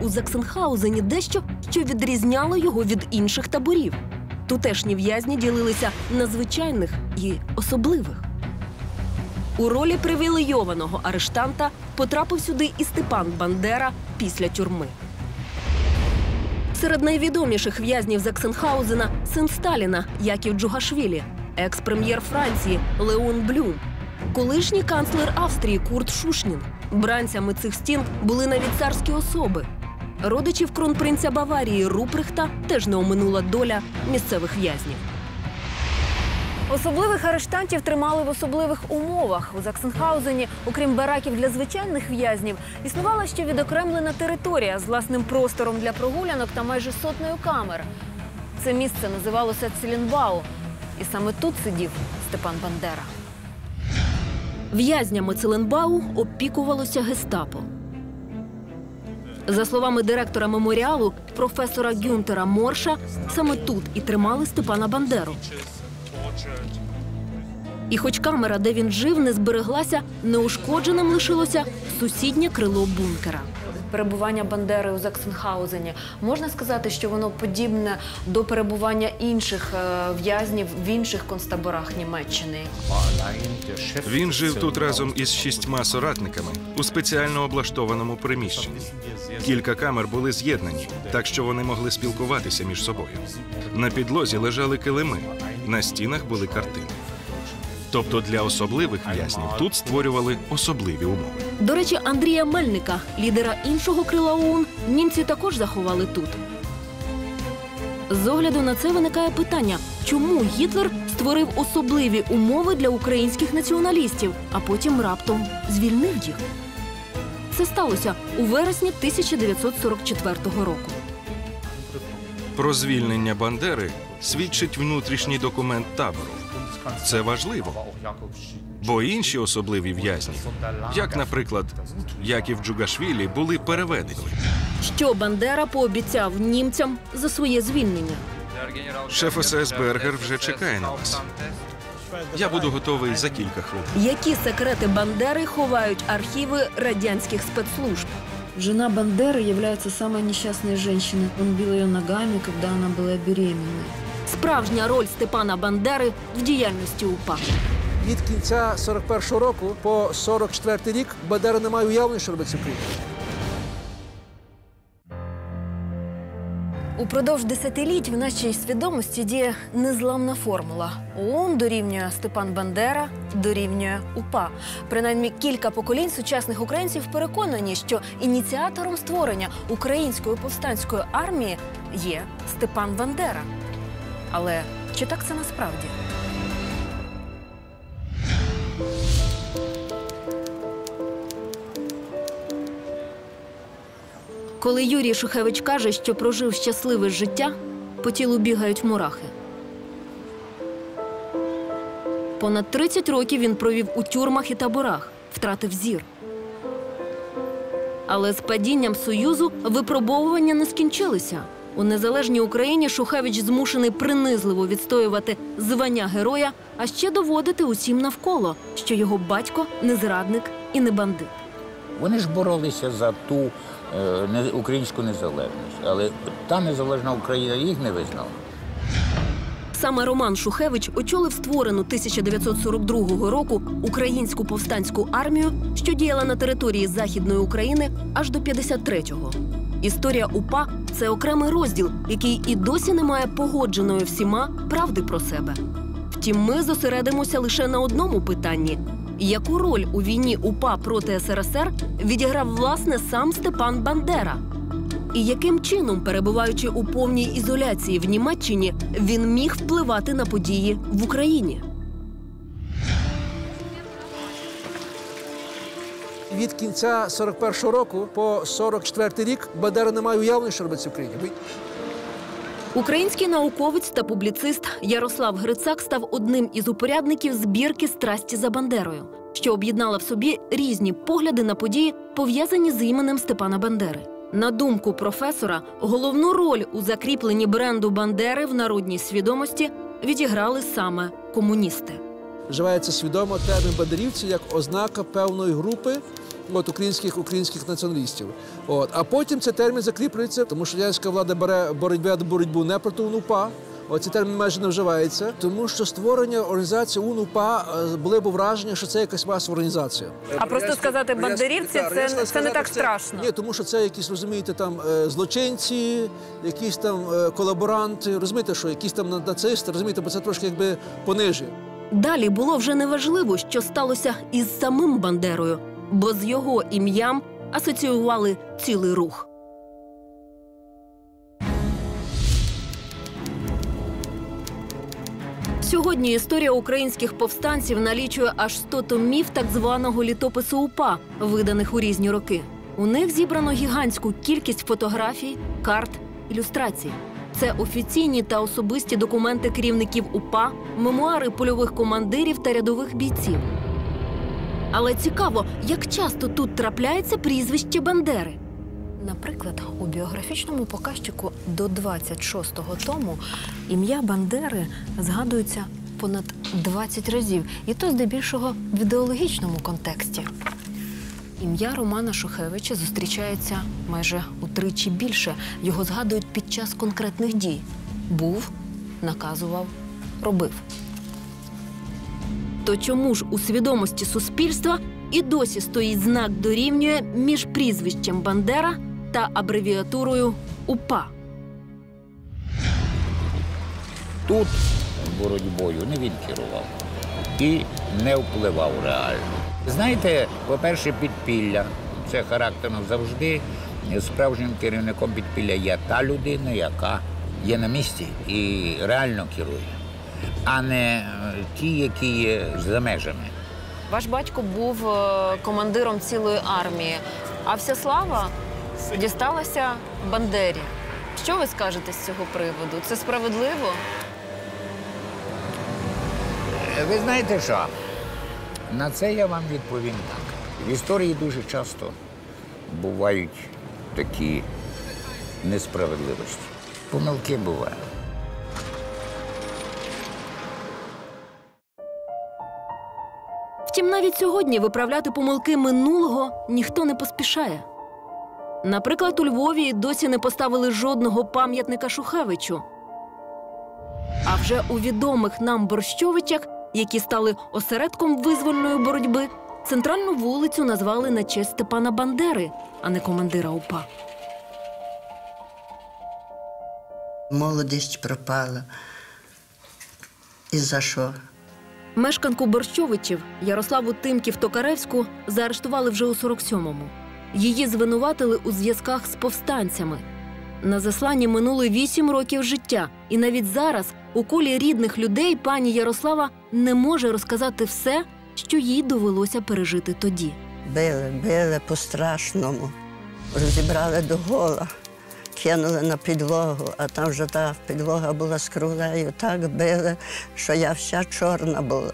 У Заксенхаузені дещо, що відрізняло його від інших таборів. Тутешні в'язні ділилися на звичайних і особливих. У ролі привілейованого арештанта потрапив сюди і Степан Бандера після тюрми. Серед найвідоміших в'язнів Заксенхаузена син Сталіна Яків Джугашвілі, екс-прем'єр Франції Леон Блюм, колишній канцлер Австрії Курт Шушнін. Бранцями цих стін були навіть царські особи. Родичів кронпринця Баварії Руприхта теж не оминула доля місцевих в'язнів. Особливих арештантів тримали в особливих умовах. У Заксенхаузені, окрім бараків для звичайних в'язнів, існувала ще відокремлена територія з власним простором для прогулянок та майже сотнею камер. Це місце називалося Цілінбау, і саме тут сидів Степан Бандера. В'язнями Целенбау опікувалося гестапо. За словами директора меморіалу, професора Гюнтера Морша, саме тут і тримали Степана Бандеру. І хоч камера, де він жив, не збереглася, неушкодженим лишилося сусіднє крило бункера. Перебування Бандери у Заксенхаузені можна сказати, що воно подібне до перебування інших е, в'язнів в інших концтаборах Німеччини. Він жив тут разом із шістьма соратниками у спеціально облаштованому приміщенні. Кілька камер були з'єднані, так що вони могли спілкуватися між собою. На підлозі лежали килими, на стінах були картини. Тобто для особливих в'язнів тут створювали особливі умови. До речі, Андрія Мельника, лідера іншого крила ОУН, німці також заховали тут. З огляду на це виникає питання, чому Гітлер створив особливі умови для українських націоналістів, а потім раптом звільнив їх. Це сталося у вересні 1944 року. Про звільнення Бандери свідчить внутрішній документ табору. Це важливо, бо інші особливі в'язні, як, наприклад, Яків Джугашвілі, були переведені. Що Бандера пообіцяв німцям за своє звільнення? Шеф СС Бергер вже чекає на вас. Я буду готовий за кілька хвилин. Які секрети Бандери ховають архіви радянських спецслужб? Жена Бандеры является самой несчастной женщиной. Он бил ее ногами, когда она была беременной. Справжня роль Степана Бандери в діяльності УПА. Від кінця 41-го року по 44-й рік Бандера не має уявлення, що робиться в Україні. Упродовж десятиліть в нашій свідомості діє незламна формула. ОУН дорівнює Степан Бандера, дорівнює УПА. Принаймні кілька поколінь сучасних українців переконані, що ініціатором створення української повстанської армії є Степан Бандера. Але чи так це насправді? Коли Юрій Шухевич каже, що прожив щасливе життя, по тілу бігають мурахи. Понад 30 років він провів у тюрмах і таборах, втратив зір. Але з падінням Союзу випробовування не скінчилися. У незалежній Україні Шухевич змушений принизливо відстоювати звання героя, а ще доводити усім навколо, що його батько не зрадник і не бандит. Вони ж боролися за ту е, українську незалежність, але та незалежна Україна їх не визнала. Саме Роман Шухевич очолив створену 1942 року українську повстанську армію, що діяла на території Західної України аж до 53-го. Історія УПА це окремий розділ, який і досі не має погодженої всіма правди про себе. Втім, ми зосередимося лише на одному питанні: яку роль у війні УПА проти СРСР відіграв власне сам Степан Бандера? І яким чином, перебуваючи у повній ізоляції в Німеччині, він міг впливати на події в Україні? Від кінця 41-го року по 44-й рік Бандера не має уявлення, що робиться в Україні. Український науковець та публіцист Ярослав Грицак став одним із упорядників збірки Страсті за Бандерою, що об'єднала в собі різні погляди на події, пов'язані з іменем Степана Бандери. На думку професора, головну роль у закріпленні бренду Бандери в народній свідомості відіграли саме комуністи. Вживається свідомо термін бандерівці як ознака певної групи от, українських українських націоналістів. От. А потім цей термін закріплюється, тому що радянська влада бере боротьбу боротьбу не проти УНУПА. Цей термін майже не вживається, тому що створення організації УНУПА е, були б враження, що це якась масова організація. А просто сказати бандерівці це, це не так страшно. Ні, тому що це якісь, розумієте, там е, злочинці, якісь там е, колаборанти, розумієте, що якісь там на- нацисти, розумієте, бо це трошки якби понижує. Далі було вже неважливо, що сталося із самим Бандерою, бо з його ім'ям асоціювали цілий рух. Сьогодні історія українських повстанців налічує аж 100 томів так званого літопису УПА, виданих у різні роки. У них зібрано гігантську кількість фотографій, карт, ілюстрацій. Це офіційні та особисті документи керівників УПА, мемуари польових командирів та рядових бійців. Але цікаво, як часто тут трапляється прізвище Бандери. Наприклад, у біографічному показчику до 26-го тому ім'я Бандери згадується понад 20 разів, і то здебільшого в ідеологічному контексті. Ім'я Романа Шухевича зустрічається майже утричі більше. Його згадують під час конкретних дій: був, наказував, робив. То чому ж у свідомості суспільства і досі стоїть знак дорівнює між прізвищем Бандера та абревіатурою УПА? Тут боротьбою не він керував і не впливав реально. Знаєте, по-перше, підпілля. Це характерно завжди. Справжнім керівником підпілля є та людина, яка є на місці і реально керує, а не е, ті, які є за межами. Ваш батько був е, командиром цілої армії, а вся слава дісталася Бандері. Що ви скажете з цього приводу? Це справедливо? Ви знаєте що? На це я вам відповім так. В історії дуже часто бувають такі несправедливості. Помилки бувають. Втім, навіть сьогодні виправляти помилки минулого ніхто не поспішає. Наприклад, у Львові досі не поставили жодного пам'ятника Шухевичу. А вже у відомих нам Борщовичах, які стали осередком визвольної боротьби, центральну вулицю назвали на честь Степана Бандери, а не командира УПА. Молодість пропала. І за що? Мешканку Борщовичів Ярославу Тимків Токаревську заарештували вже у 47-му. Її звинуватили у зв'язках з повстанцями. На засланні минули вісім років життя, і навіть зараз у колі рідних людей пані Ярослава не може розказати все, що їй довелося пережити тоді. Били, били по-страшному. Розібрали до гола, кинули на підлогу, а там вже та підлога була з круглею. Так били, що я вся чорна була.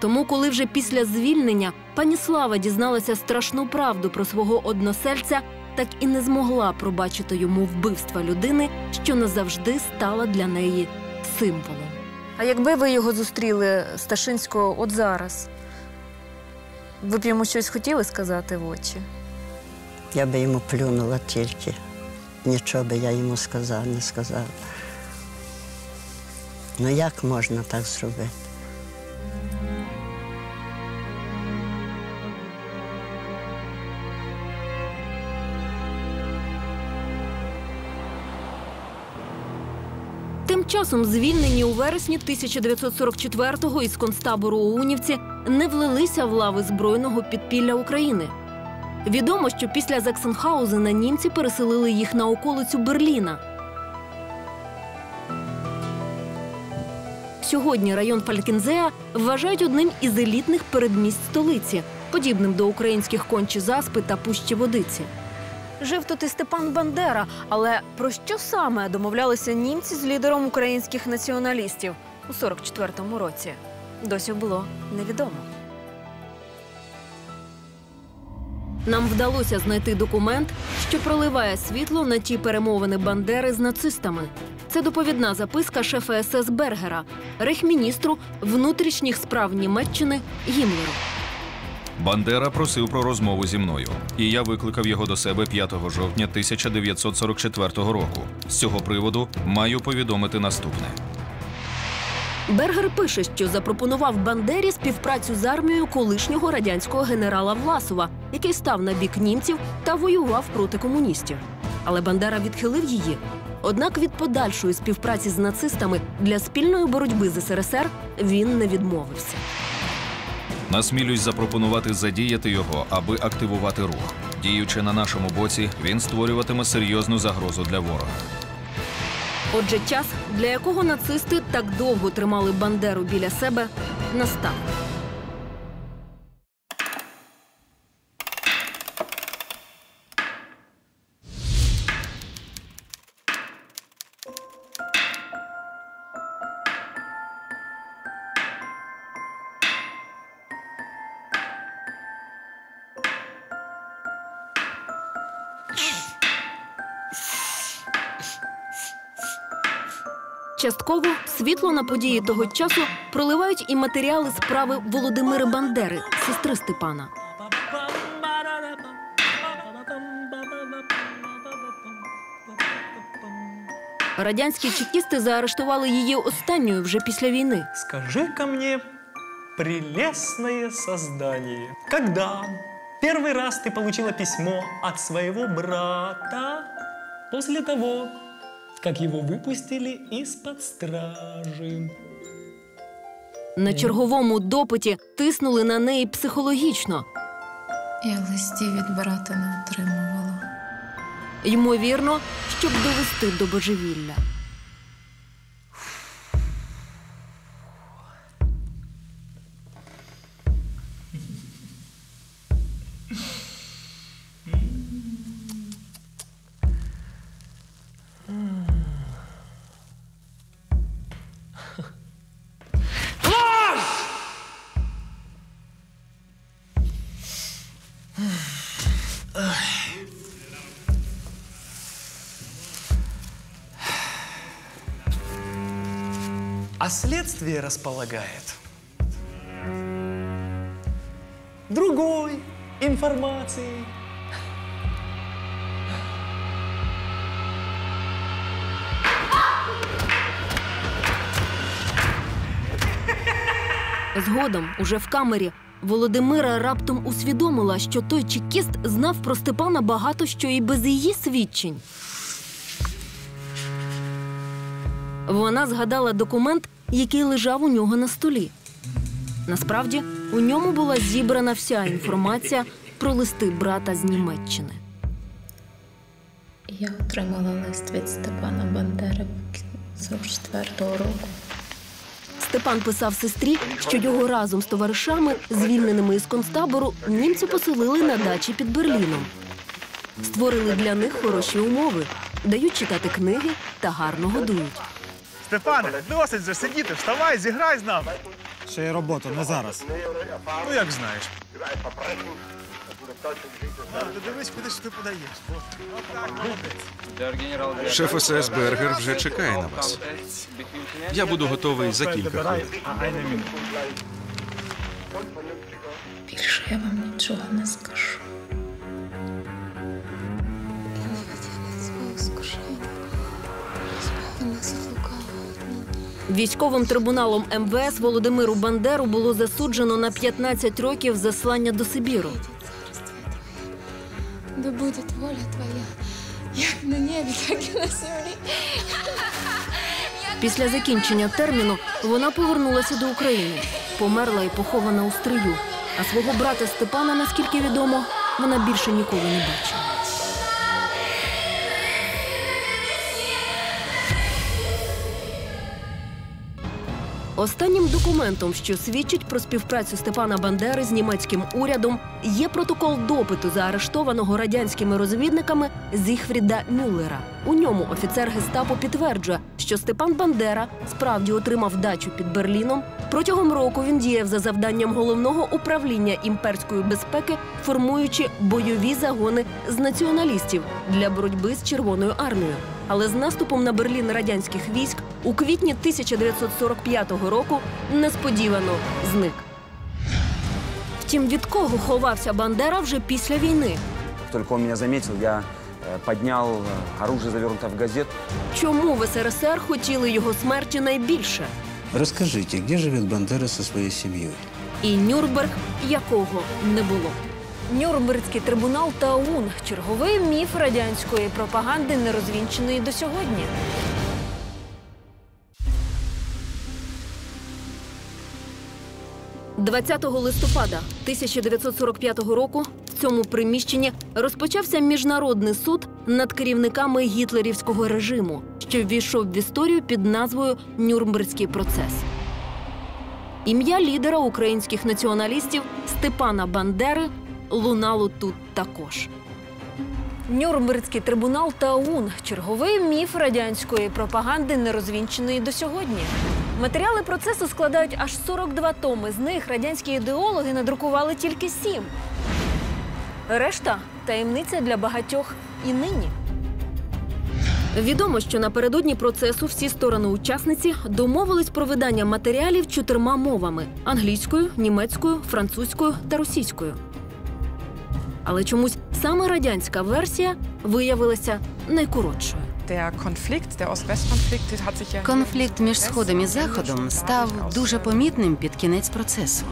Тому, коли вже після звільнення пані Слава дізналася страшну правду про свого односельця, так і не змогла пробачити йому вбивства людини, що назавжди стала для неї символом. А якби ви його зустріли Сташинського от зараз, ви б йому щось хотіли сказати в очі? Я би йому плюнула тільки. Нічого би я йому сказав, не сказав. Ну як можна так зробити? Тим часом звільнені у вересні 1944-го із концтабору у Унівці не влилися в лави збройного підпілля України. Відомо, що після Заксенхаузена німці переселили їх на околицю Берліна. Сьогодні район Фалькінзея вважають одним із елітних передмість столиці, подібним до українських кончі заспи та пущі водиці. Жив тут і Степан Бандера, але про що саме домовлялися німці з лідером українських націоналістів у 44-му році? Досі було невідомо. Нам вдалося знайти документ, що проливає світло на ті перемовини Бандери з нацистами. Це доповідна записка шефа СС Бергера, рейхміністру внутрішніх справ Німеччини Гімлеру. Бандера просив про розмову зі мною, і я викликав його до себе 5 жовтня 1944 року. З цього приводу маю повідомити наступне. Бергер пише, що запропонував Бандері співпрацю з армією колишнього радянського генерала Власова, який став на бік німців та воював проти комуністів. Але Бандера відхилив її. Однак від подальшої співпраці з нацистами для спільної боротьби з СРСР він не відмовився. Насмілюсь запропонувати задіяти його, аби активувати рух. Діючи на нашому боці, він створюватиме серйозну загрозу для ворога. Отже, час, для якого нацисти так довго тримали Бандеру біля себе, настав. Частково світло на події того часу проливають і матеріали справи Володимира Бандери, сестри Степана. Радянські чекісти заарештували її останньою вже після війни. Скажи-ка мне, прелестное создание, когда первый раз ты получила письмо от своего брата после того, как его выпустили из-под стражи? На черговому допиті тиснули на неї психологічно. Я листів від брата не отримувала. Ймовірно, щоб довести до божевілля. Следствие располагает другой информацией. Згодом, уже в камері, Володимира раптом усвідомила, що той чекіст знав про Степана багато що і без її свідчень. Вона згадала документ, який лежав у нього на столі. Насправді, у ньому була зібрана вся інформація про листи брата з Німеччини. Я отримала лист від Степана Бандери 44-го року. Степан писав сестрі, що його разом з товаришами, звільненими із концтабору, німці поселили на дачі під Берліном. Створили для них хороші умови, дають читати книги та гарно годують. Степане, досить вже сидіти, вставай, зіграй з нами. Ще є робота, не зараз. Ну, як знаєш. Ти дивись, куди ж ти подаєш. Шеф СС Бергер вже чекає на вас. Я буду готовий за кілька хвилин. Більше я вам нічого не скажу. Військовим трибуналом МВС Володимиру Бандеру було засуджено на 15 років заслання до Сибіру. Да буде воля твоя, як на небі, так і на землі. Після закінчення терміну вона повернулася до України, померла і похована у стрию. А свого брата Степана, наскільки відомо, вона більше ніколи не бачила. Останнім документом, що свідчить про співпрацю Степана Бандери з німецьким урядом, є протокол допиту заарештованого радянськими розвідниками Зіхфріда Мюллера. У ньому офіцер гестапо підтверджує, що Степан Бандера справді отримав дачу під Берліном. Протягом року він діяв за завданням головного управління імперської безпеки, формуючи бойові загони з націоналістів для боротьби з Червоною армією. Але з наступом на Берлін радянських військ у квітні 1945 року несподівано зник. Втім, від кого ховався Бандера вже після війни? Только он меня заметил, я э, поднял э, оружие, завернутое в газету. Чому в СРСР хотіли його смерті найбільше? Расскажите, где живет Бандера со своей семьей? І Нюрнберг, якого не було. Нюрнбергський трибунал та ОУН – черговий міф радянської пропаганди, не розвінчений до сьогодні. – 20 листопада 1945 року в цьому приміщенні розпочався міжнародний суд над керівниками гітлерівського режиму, що ввійшов в історію під назвою Нюрнбергський процес. Ім'я лідера українських націоналістів Степана Бандери лунало тут також. Нюрнбергський трибунал та ОУН – черговий міф радянської пропаганди, не розвінчений до сьогодні. Матеріали процесу складають аж 42 томи. З них радянські ідеологи надрукували тільки сім. Решта таємниця для багатьох і нині. Відомо, що напередодні процесу всі сторони-учасниці домовились про видання матеріалів чотирма мовами: англійською, німецькою, французькою та російською. Але чомусь саме радянська версія виявилася найкоротшою. Конфлікт між сходом і заходом став дуже помітним під кінець процесу.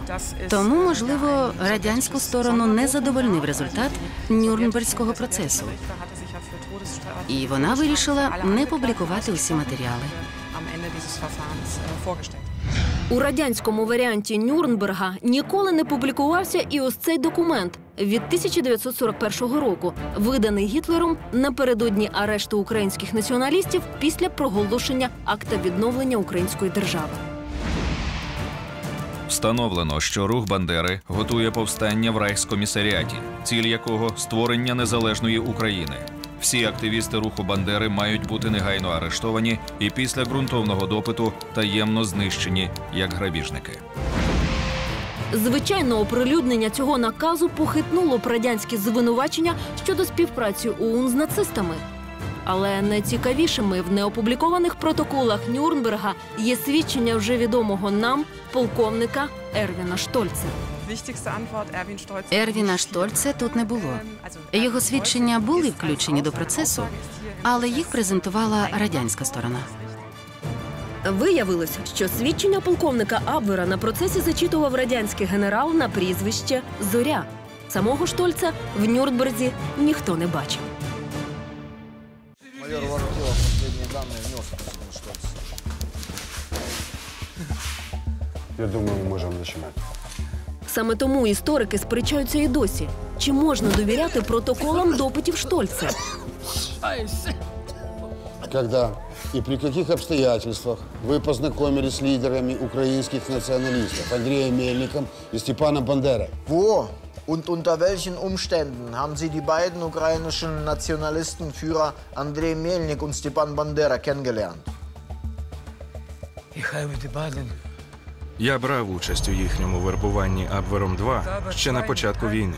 Тому, можливо, радянську сторону не задовольнив результат Нюрнберзького процесу. І вона вирішила не публікувати усі матеріали. У радянському варіанті Нюрнберга ніколи не публікувався і ось цей документ від 1941 року, виданий Гітлером напередодні арешту українських націоналістів після проголошення акта відновлення української держави. Встановлено, що рух Бандери готує повстання в Райхскомісаріаті, ціль якого створення незалежної України. Всі активісти руху Бандери мають бути негайно арештовані і після ґрунтовного допиту таємно знищені як грабіжники. Звичайно, оприлюднення цього наказу похитнуло б радянські звинувачення щодо співпраці ОУН з нацистами. Але найцікавішими в неопублікованих протоколах Нюрнберга є свідчення вже відомого нам полковника Ервіна Штольца. Ервіна Штольце тут не було. Його свідчення були включені до процесу, але їх презентувала радянська сторона. Виявилося, що свідчення полковника Абвера на процесі зачитував радянський генерал на прізвище Зоря. Самого Штольца в Нюрнберзі ніхто не бачив. Майор Воробьев последние данные внес в письмо Я думаю, мы можем начинать. Саме тому історики сперечаються і досі. Чи можна довіряти протоколам допитів Штольца? Когда и при каких обстоятельствах вы познакомились с лидерами украинских националистов Андреем Мельником и Степаном Бандерой? Wo und unter welchen Umständen haben Sie die beiden ukrainischen Nationalistenführer Andrei Melnik und Stepan Bandera kennengelernt? Я брав участь у їхньому вербуванні Абвером 2 ще на початку війни.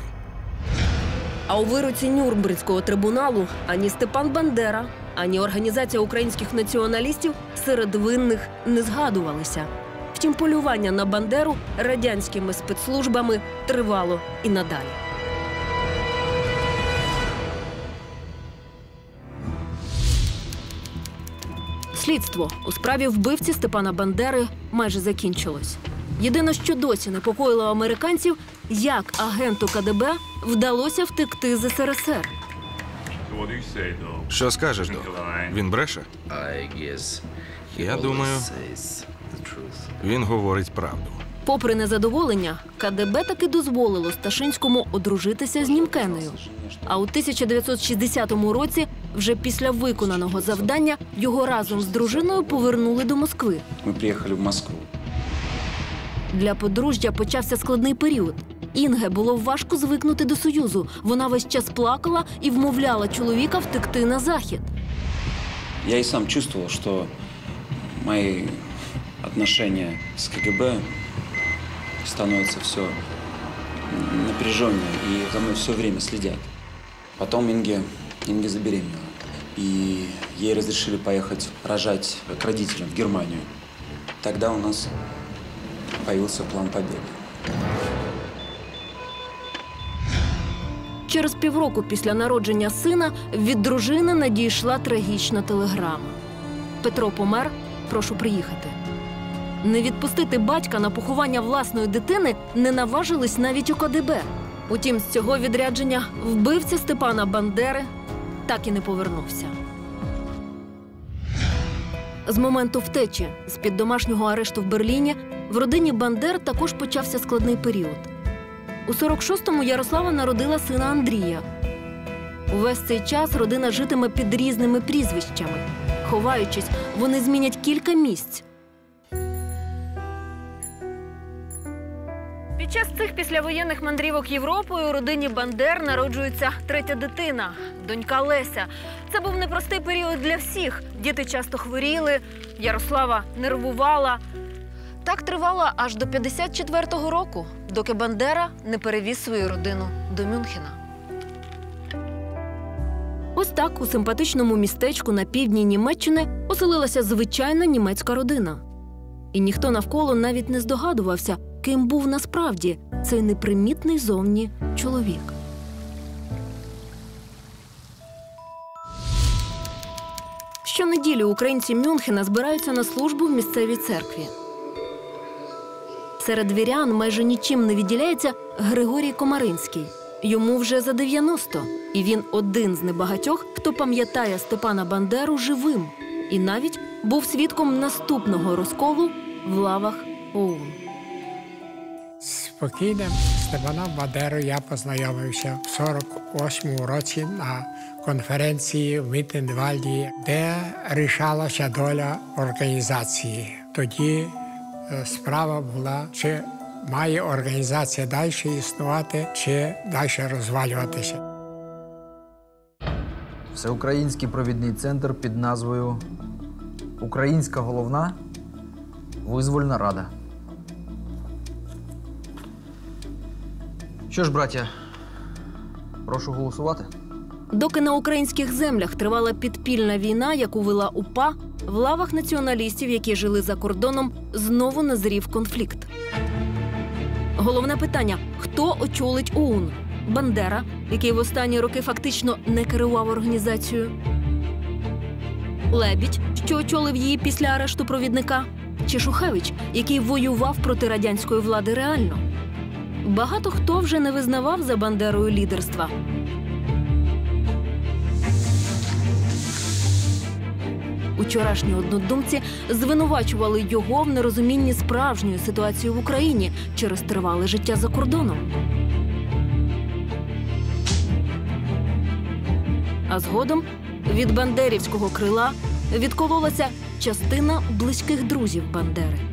А у вироці Нюрнберзького трибуналу ані Степан Бандера, ані організація українських націоналістів серед винних не згадувалися. Втім, полювання на Бандеру радянськими спецслужбами тривало і надалі. Слідство у справі вбивці Степана Бандери майже закінчилось. Єдине, що досі непокоїло американців, як агенту КДБ вдалося втекти з СРСР. Що скажеш, Док? Він бреше? Я думаю, він говорить правду. Попри незадоволення, КДБ таки дозволило Сташинському одружитися з Німкеною. А у 1960 році, вже після виконаного завдання, його разом з дружиною повернули до Москви. Мы приехали в Москву. Для подружжя почався складний період. Інге було важко звикнути до союзу. Вона весь час плакала і вмовляла чоловіка втекти на захід. Я и сам чувствовал, что мои отношения с КГБ становятся все напряженнее, и за мной все время следят. Потом Инге, Инге забеременела, и ей разрешили поехать рожать к родителям в Германию. Тогда у нас появился план побега. Через півроку після народження сина від дружини надійшла трагічна телеграма. Петро помер, прошу приїхати. Не відпустити батька на поховання власної дитини не наважились навіть у КДБ. Утім, з цього відрядження вбивця Степана Бандери так і не повернувся. З моменту втечі з під домашнього арешту в Берліні в родині Бандер також почався складний період. У 46-му Ярослава народила сина Андрія. Увесь цей час родина житиме під різними прізвищами. Ховаючись, вони змінять кілька місць. Під час цих післявоєнних мандрівок Європою у родині Бандер народжується третя дитина донька Леся. Це був непростий період для всіх. Діти часто хворіли, Ярослава нервувала. Так тривало аж до 54-го року, доки Бандера не перевіз свою родину до Мюнхена. Ось так у симпатичному містечку на півдні Німеччини оселилася звичайна німецька родина. І ніхто навколо навіть не здогадувався, ким був насправді цей непримітний зовні чоловік. Щонеділі українці Мюнхена збираються на службу в місцевій церкві. Серед вірян майже нічим не відділяється Григорій Комаринський. Йому вже за 90, і він один з небагатьох, хто пам'ятає Степана Бандеру живим, і навіть був свідком наступного розколу в лавах ОУН. З покійним Степаном Бандерою я познайомився в 48-му році на конференції в Міттенвальді, де рішалася доля організації. Тоді справа була, чи має організація далі існувати, чи далі розвалюватися. Всеукраїнський провідний центр під назвою Українська головна визвольна рада. Що ж, браття, прошу голосувати. Доки на українських землях тривала підпільна війна, яку вела УПА, в лавах націоналістів, які жили за кордоном, знову назрів конфлікт. Головне питання: хто очолить ОУН? Бандера, який в останні роки фактично не керував організацією. Лебідь, що очолив її після арешту провідника, чи Шухевич, який воював проти радянської влади реально. Багато хто вже не визнавав за Бандерою лідерства. Учорашні однодумці звинувачували його в нерозумінні справжньої ситуації в Україні через тривале життя за кордоном. А згодом від бандерівського крила відкололася частина близьких друзів Бандери.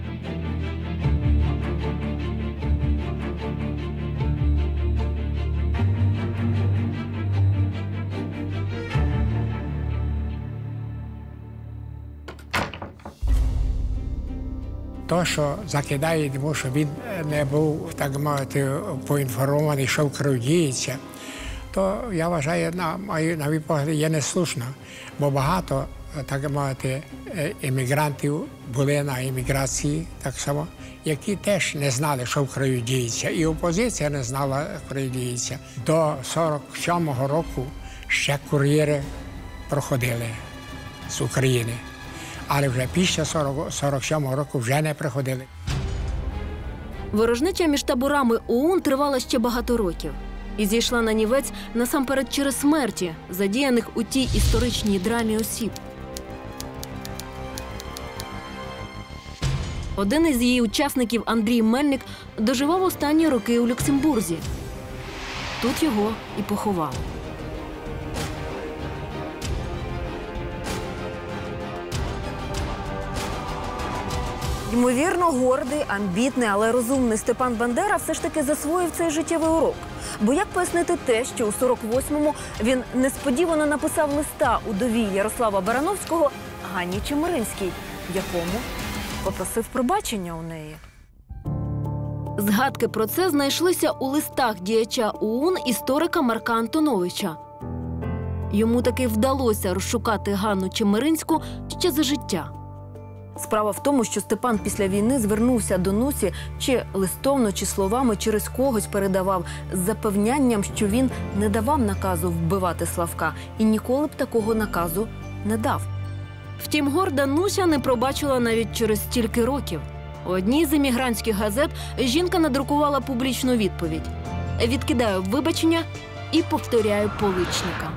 То, що закидає йому, що він не був, так мовити, поінформований, що в країні діється, то я вважаю, на мою на мій погляд, є неслушно, бо багато, так мовити, е, іммігрантів були на імміграції, так само, які теж не знали, що в країні діється. І опозиція не знала, що в країні діється. До 47-го року ще кур'єри проходили з України. Але вже після 40, 47-го року вже не приходили. Ворожнеча між таборами ОУН тривала ще багато років і зійшла на нівець насамперед через смерті, задіяних у тій історичній драмі осіб. Один із її учасників Андрій Мельник доживав останні роки у Люксембурзі. Тут його і поховали. Ймовірно, гордий, амбітний, але розумний Степан Бандера все ж таки засвоїв цей життєвий урок. Бо як пояснити те, що у 48-му він несподівано написав листа удові Ярослава Барановського Ганні Чемеринській, якому попросив пробачення у неї. Згадки про це знайшлися у листах діяча ОУН історика Марка Антоновича. Йому таки вдалося розшукати Ганну Чемеринську ще за життя. Справа в тому, що Степан після війни звернувся до Нусі чи листовно, чи словами через когось передавав з запевнянням, що він не давав наказу вбивати Славка і ніколи б такого наказу не дав. Втім, горда Нуся не пробачила навіть через стільки років. У одній з емігрантських газет жінка надрукувала публічну відповідь: відкидаю вибачення і повторяю поличника.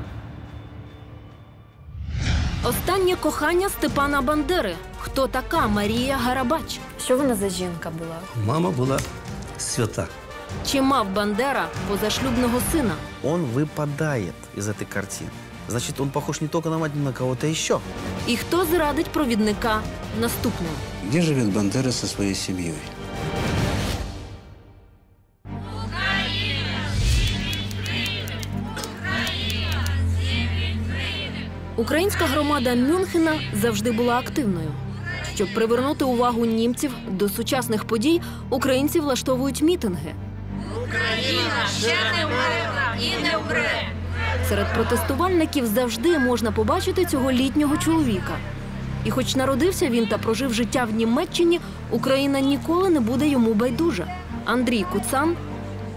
Останнє кохання Степана Бандери. Хто така Марія Гарабач? Що вона за жінка була? Мама була свята. Чи мав Бандера позашлюбного сина? Он выпадает из этой картины. Значит, он похож не только на мать, но на кого-то еще. І хто зрадить провідника наступним? Где живет Бандера со своей семьей? Українська громада Мюнхена завжди була активною. Щоб привернути увагу німців до сучасних подій, українці влаштовують мітинги. Україна ще не вмерла і не вмре. Серед протестувальників завжди можна побачити цього літнього чоловіка. І хоч народився він та прожив життя в Німеччині, Україна ніколи не буде йому байдужа. Андрій Куцан,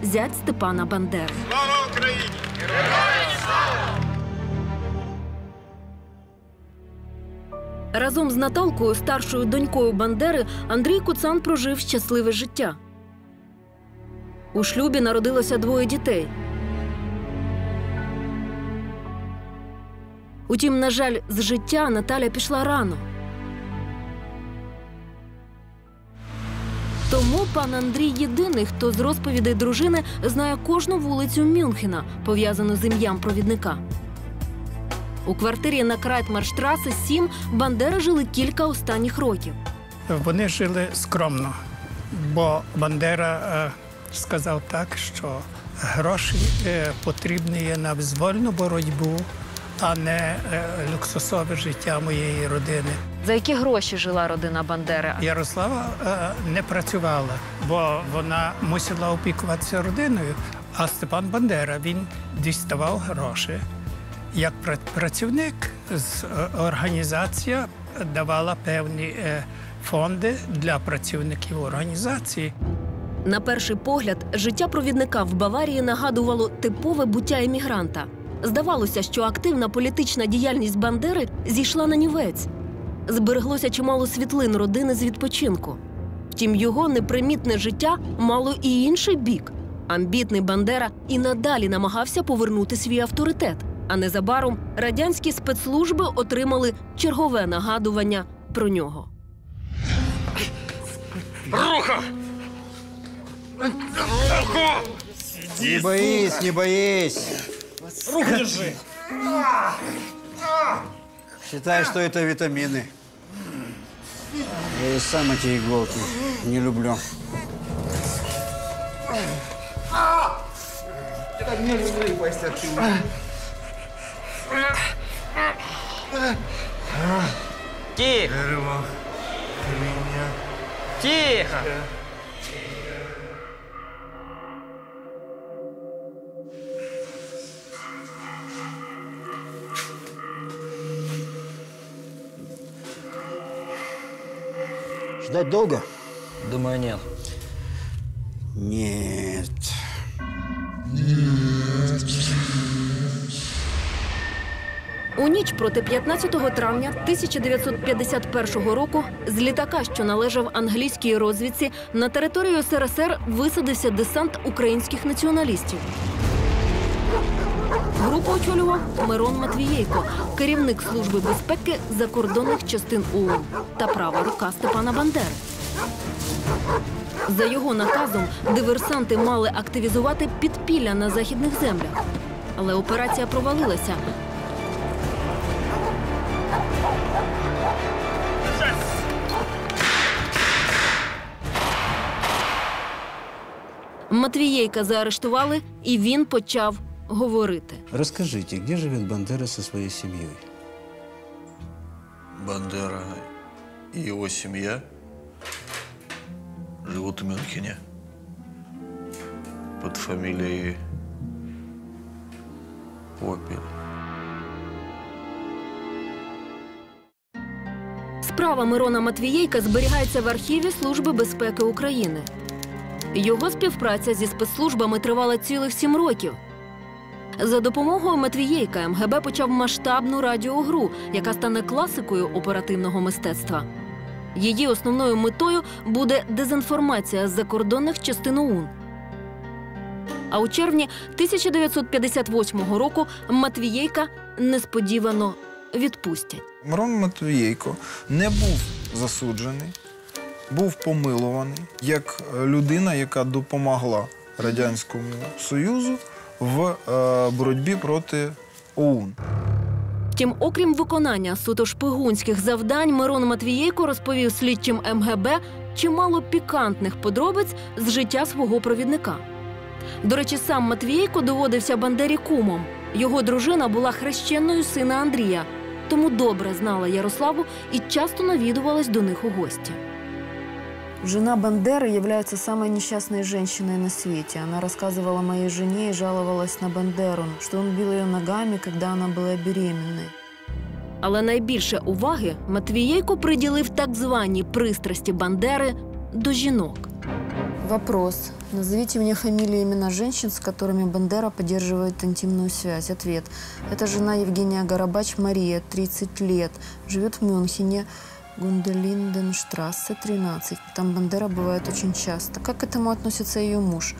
зять Степана Бандери. Слава Україні! Героям слава! Разом з Наталкою, старшою донькою Бандери, Андрій Куцан прожив щасливе життя. У шлюбі народилося двоє дітей. Утім, на жаль, з життя Наталя пішла рано. Тому пан Андрій єдиний, хто з розповідей дружини знає кожну вулицю Мюнхена, пов'язану з ім'ям провідника. У квартирі на Крайтмарштраси 7 Бандера жили кілька останніх років. Вони жили скромно, бо Бандера е, сказав так, що гроші е, потрібні є на визвольну боротьбу, а не е, люксусове життя моєї родини. За які гроші жила родина Бандери? Ярослава е, не працювала, бо вона мусила опікуватися родиною. А Степан Бандера він діставав гроші Як пра- працівник е, організація давала певні е, фонди для працівників організації. На перший погляд, життя провідника в Баварії нагадувало типове буття емігранта. Здавалося, що активна політична діяльність Бандери зійшла на нівець. Збереглося чимало світлин родини з відпочинку. Втім, його непримітне життя мало і інший бік. Амбітний Бандера і надалі намагався повернути свій авторитет. А незабаром радянські спецслужби отримали чергове нагадування про нього. Руха! Не боись, не боись. Руку держи! Считай, что это витамины. Я и сам эти иголки не люблю. Так не выпасть Тихо. Тихо. Ждать долго? Думаю, нет. Нет. У ніч проти 15 травня 1951 року з літака, що належав англійській розвідці, на територію СРСР висадився десант українських націоналістів. Групу очолював Мирон Матвієйко, керівник служби безпеки закордонних частин ООН та права рука Степана Бандери. За його наказом диверсанти мали активізувати підпілля на західних землях. Але операція провалилася. Матвієйка заарештували, і він почав говорити. Расскажите, где живет Бандера со своей семьей? Бандера и его семья живут в Мюнхене под фамилией Опель. Справа Мирона Матвієйка зберігається в архіві Служби безпеки України. Його співпраця зі спецслужбами тривала цілих сім років. За допомогою Матвієйка МГБ почав масштабну радіогру, яка стане класикою оперативного мистецтва. Її основною метою буде дезінформація з закордонних частин ОУН. А у червні 1958 року Матвієйка несподівано відпустять. Мирон Матвієйко не був засуджений, був помилуваний як е, людина, яка допомогла Радянському Союзу в е, боротьбі проти ОУН. Втім, окрім виконання суто шпигунських завдань, Мирон Матвієйко розповів слідчим МГБ чимало пікантних подробиць з життя свого провідника. До речі, сам Матвієйко доводився Бандері кумом. Його дружина була хрещеною сина Андрія, тому добре знала Ярославу і часто навідувалась до них у гості. Жена Бандеры является самой несчастной женщиной на свете. Она рассказывала моей жене и жаловалась на Бандеру, что он бил ее ногами, когда она была беременной. Але найбільше уваги Матвієйко приділив так званій пристрасті Бандери до жінок. Вопрос. Назовите мне фамилии и имена женщин, с которыми Бандера поддерживает интимную связь. Ответ. Это жена Евгения Горобач Мария, 30 лет, живет в Мюнхене, Гунделинденштрассе, 13. Там Бандера бывает очень часто. Как к этому относится ее муж?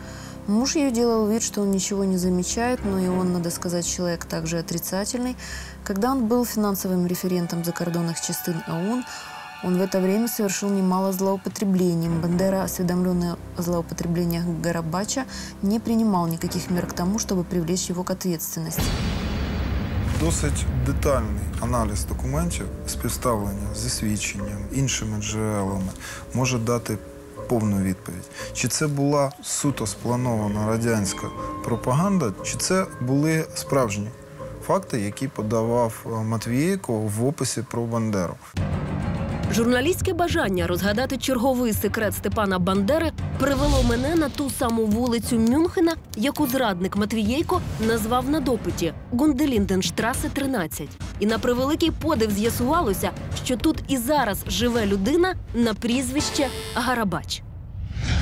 Муж ее делал вид, что он ничего не замечает, но и он, надо сказать, человек также отрицательный. Когда он был финансовым референтом закордонных частин ОУН, он в это время совершил немало злоупотреблений. Бандера, осведомленный о злоупотреблениях Горобача, не принимал никаких мер к тому, чтобы привлечь его к ответственности. Досить детальний аналіз документів, співставлення зі свідченням, іншими джерелами може дати повну відповідь. Чи це була суто спланована радянська пропаганда, чи це були справжні факти, які подавав е, Матвієнко в описі про Бандеру. Журналістське бажання розгадати черговий секрет Степана Бандери привело мене на ту саму вулицю Мюнхена, яку зрадник Матвієйко назвав на допиті Гунделінденштрасе 13. І на превеликий подив з'ясувалося, що тут і зараз живе людина на прізвище Гарабач.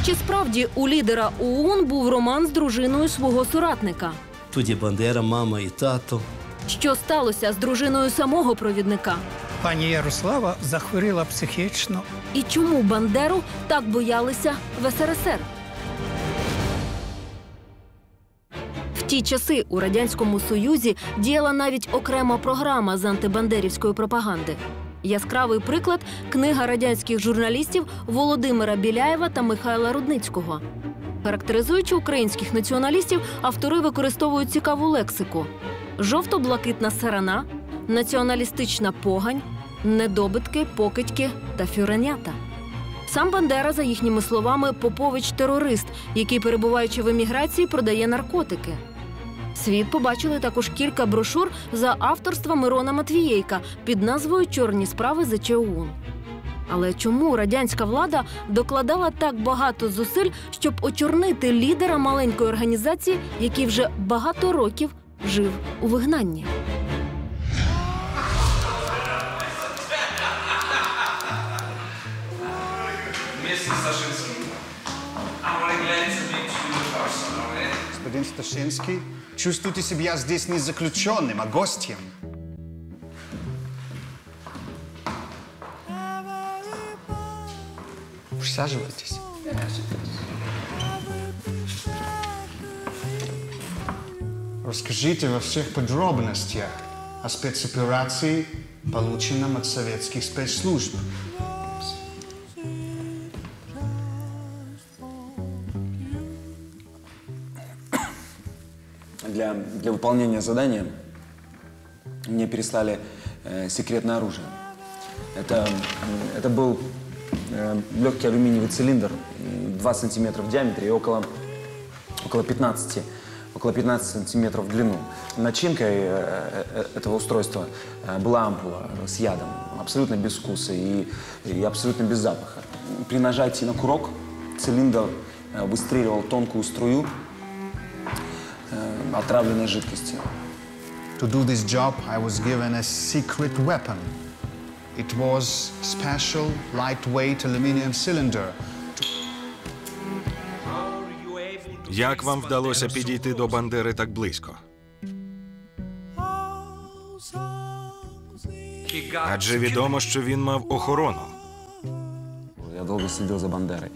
Чи справді у лідера ОУН був роман з дружиною свого соратника? Тут є Бандера, мама і тато. Що сталося з дружиною самого провідника? Пані Ярослава захворіла психічно. І чому Бандеру так боялися в СРСР? В ті часи у радянському союзі діяла навіть окрема програма з антибандерівської пропаганди. Яскравий приклад книга радянських журналістів Володимира Біляєва та Михайла Рудницького. Характеризуючи українських націоналістів, автори використовують цікаву лексику: жовто-блакитна сарана, націоналістична погань, недобитки, покидьки та фюренята. Сам Бандера, за їхніми словами, Попович терорист, який, перебуваючи в еміграції, продає наркотики. Світ побачили також кілька брошур за авторства Мирона Матвієйка під назвою Чорні справи за ЧОУН. Але чому радянська влада докладала так багато зусиль, щоб очорнити лідера маленької організації, який вже багато років жив у вигнанні? Сташинский, чувствуйте себя здесь не заключенным, а гостем. Присаживайтесь. Расскажите во всех подробностях о спецоперации, полученном от советских спецслужб. Для, для выполнения задания мне переслали э, секретное оружие. Это, это был э, легкий алюминиевый цилиндр, м, 2 сантиметра в диаметре и около, около 15, около 15 сантиметров в длину. Начинкой э, э, этого устройства э, была ампула с ядом, абсолютно без вкуса и, и абсолютно без запаха. При нажатии на курок цилиндр э, выстреливал тонкую струю э, отравленной жидкости. To do this job, I was given a secret weapon. It was special lightweight aluminum cylinder. Як вам вдалося підійти до Бандери так близько? Адже відомо, що він мав охорону. Я долго следил за Бандерой.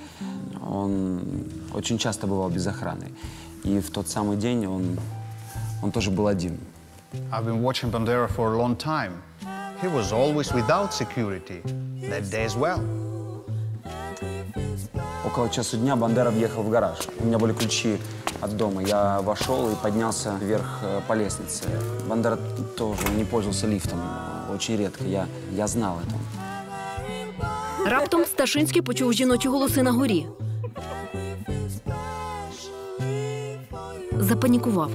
Он очень часто бывал без охраны. И в тот самый день он, он тоже был один. I've been watching Bandera for a long time. He was always without security. That day as well. Около часу дня Бандера въехал в гараж. У меня были ключи от дома. Я вошел и поднялся вверх э, по лестнице. Бандера тоже не пользовался лифтом. Очень редко. Я, я знал это. Раптом Сташинський почув жіночі голоси на горі. Запанікував.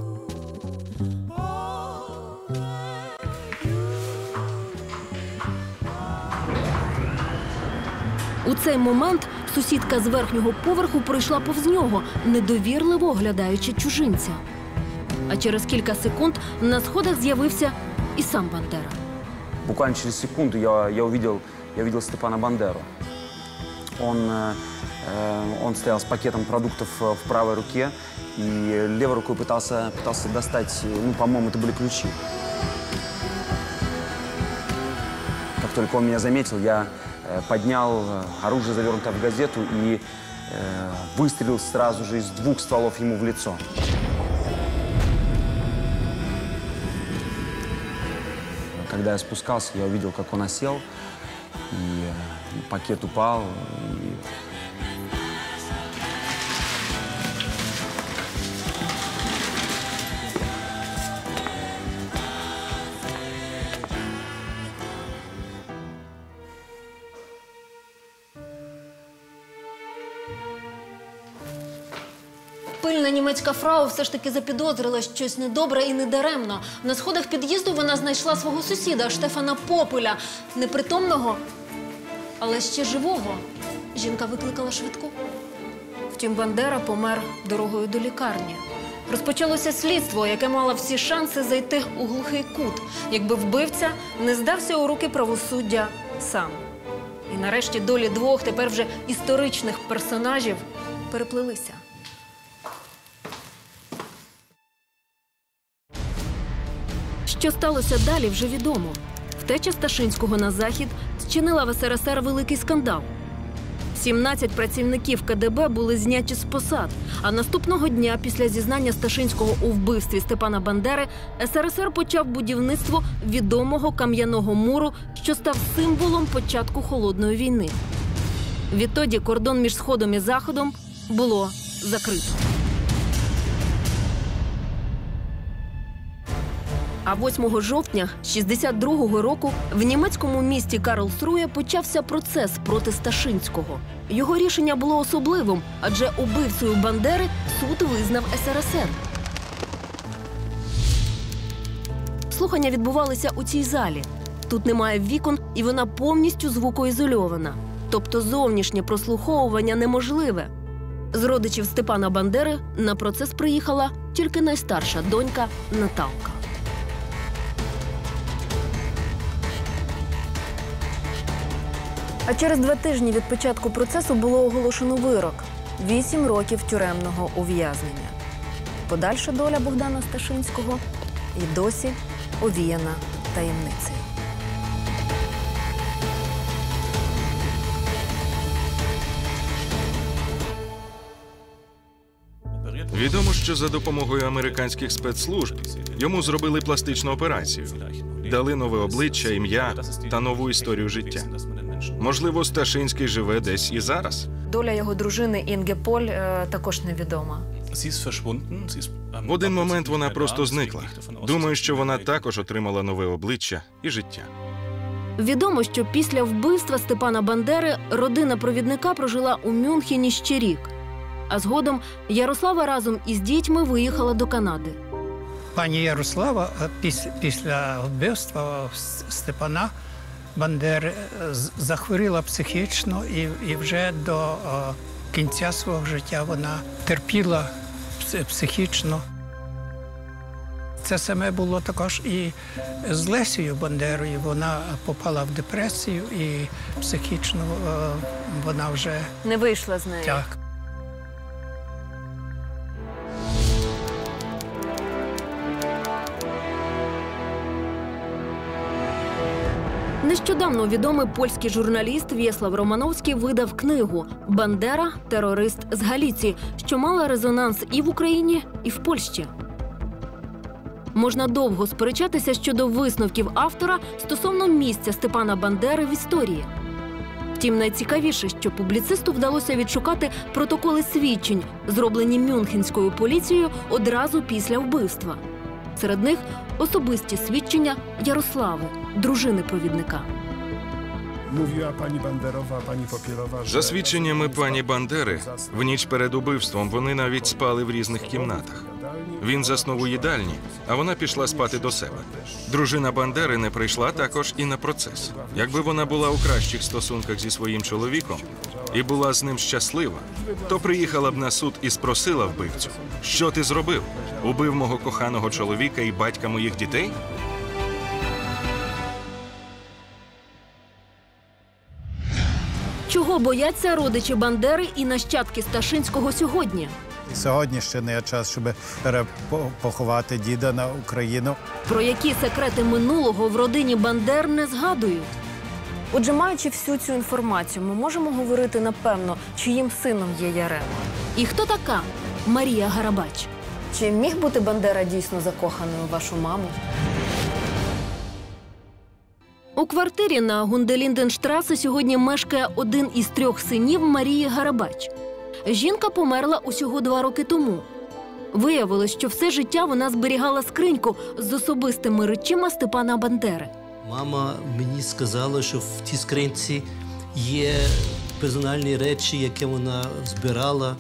У цей момент сусідка з верхнього поверху пройшла повз нього, недовірливо оглядаючи чужинця. А через кілька секунд на сходах з'явився і сам Бандера. Буквально через секунду я, я, увидел, я увидел Степана Бандеру. Он, э, э, он стоял с пакетом продуктов э, в правой руке и левой рукой пытался, пытался достать, ну, по-моему, это были ключи. Как только он меня заметил, я э, поднял э, оружие, завернутое в газету, и э, выстрелил сразу же из двух стволов ему в лицо. Когда я спускался, я увидел, как он осел, и э, пакет упал, и Пильна фрау все ж таки запідозрила щось недобре і недаремно. На сходах під'їзду вона знайшла свого сусіда Штефана Попеля, непритомного Але ще живого жінка викликала швидку. Втім, Бандера помер дорогою до лікарні. Розпочалося слідство, яке мало всі шанси зайти у глухий кут, якби вбивця не здався у руки правосуддя сам. І нарешті долі двох тепер вже історичних персонажів переплелися. Що сталося далі, вже відомо. Втеча Сташинського на захід зчинила в СРСР великий скандал. 17 працівників КДБ були зняті з посад. А наступного дня, після зізнання Сташинського у вбивстві Степана Бандери, СРСР почав будівництво відомого кам'яного муру, що став символом початку холодної війни. Відтоді кордон між сходом і заходом було закрито. А 8 жовтня 62-го року в німецькому місті Карлсрує почався процес проти Сташинського. Його рішення було особливим, адже убивцею Бандери суд визнав СРСР. Слухання відбувалися у цій залі. Тут немає вікон, і вона повністю звукоізольована. Тобто зовнішнє прослуховування неможливе. З родичів Степана Бандери на процес приїхала тільки найстарша донька Наталка. А через два тижні від початку процесу було оголошено вирок вісім років тюремного ув'язнення. Подальша доля Богдана Сташинського і досі овіяна таємницею. Відомо, що за допомогою американських спецслужб йому зробили пластичну операцію, дали нове обличчя, ім'я та нову історію життя. Можливо, Сташинський живе десь і зараз. Доля його дружини Інге Поль е, також невідома. В один момент вона просто зникла. Думаю, що вона також отримала нове обличчя і життя. Відомо, що після вбивства Степана Бандери родина провідника прожила у Мюнхені ще рік. А згодом Ярослава разом із дітьми виїхала до Канади. Пані Ярослава після вбивства Степана Бандери е, захворіла психічно і, і вже до е, кінця свого життя вона терпіла психічно. Це саме було також і з Лесією Бандерою. Вона попала в депресію і психічно е, вона вже Не вийшла з нею. так. Нещодавно відомий польський журналіст В'єслав Романовський видав книгу Бандера терорист з Галіції, що мала резонанс і в Україні, і в Польщі. Можна довго сперечатися щодо висновків автора стосовно місця Степана Бандери в історії. Втім, найцікавіше, що публіцисту вдалося відшукати протоколи свідчень, зроблені мюнхенською поліцією одразу після вбивства. Серед них особисті свідчення Ярослави, дружини провідника. Mówiła pani Banderowa, pani Popierowa. За свідченнями пані Бандери, в ніч перед убивством вони навіть спали в різних кімнатах. Він заснув у їдальні, а вона пішла спати до себе. Дружина Бандери не прийшла також і на процес. Якби вона була у кращих стосунках зі своїм чоловіком і була з ним щаслива, то приїхала б на суд і спросила вбивцю: що ти зробив? Убив мого коханого чоловіка і батька моїх дітей? Чого бояться родичі Бандери і нащадки Сташинського сьогодні? Сьогодні ще не час, щоб перепоховати діда на Україну. Про які секрети минулого в родині Бандер не згадують? Отже, маючи всю цю інформацію, ми можемо говорити напевно, чиїм сином є Ярема. І хто така Марія Гарабач? Чи міг бути Бандера дійсно закоханою вашу маму? У квартирі на Гунделінденштрасе сьогодні мешкає один із трьох синів Марії Гарабач. Жінка померла усього два роки тому. Виявилось, що все життя вона зберігала скриньку з особистими речима Степана Бандери. Мама мені сказала, що в тій скринці є персональні речі, які вона збирала,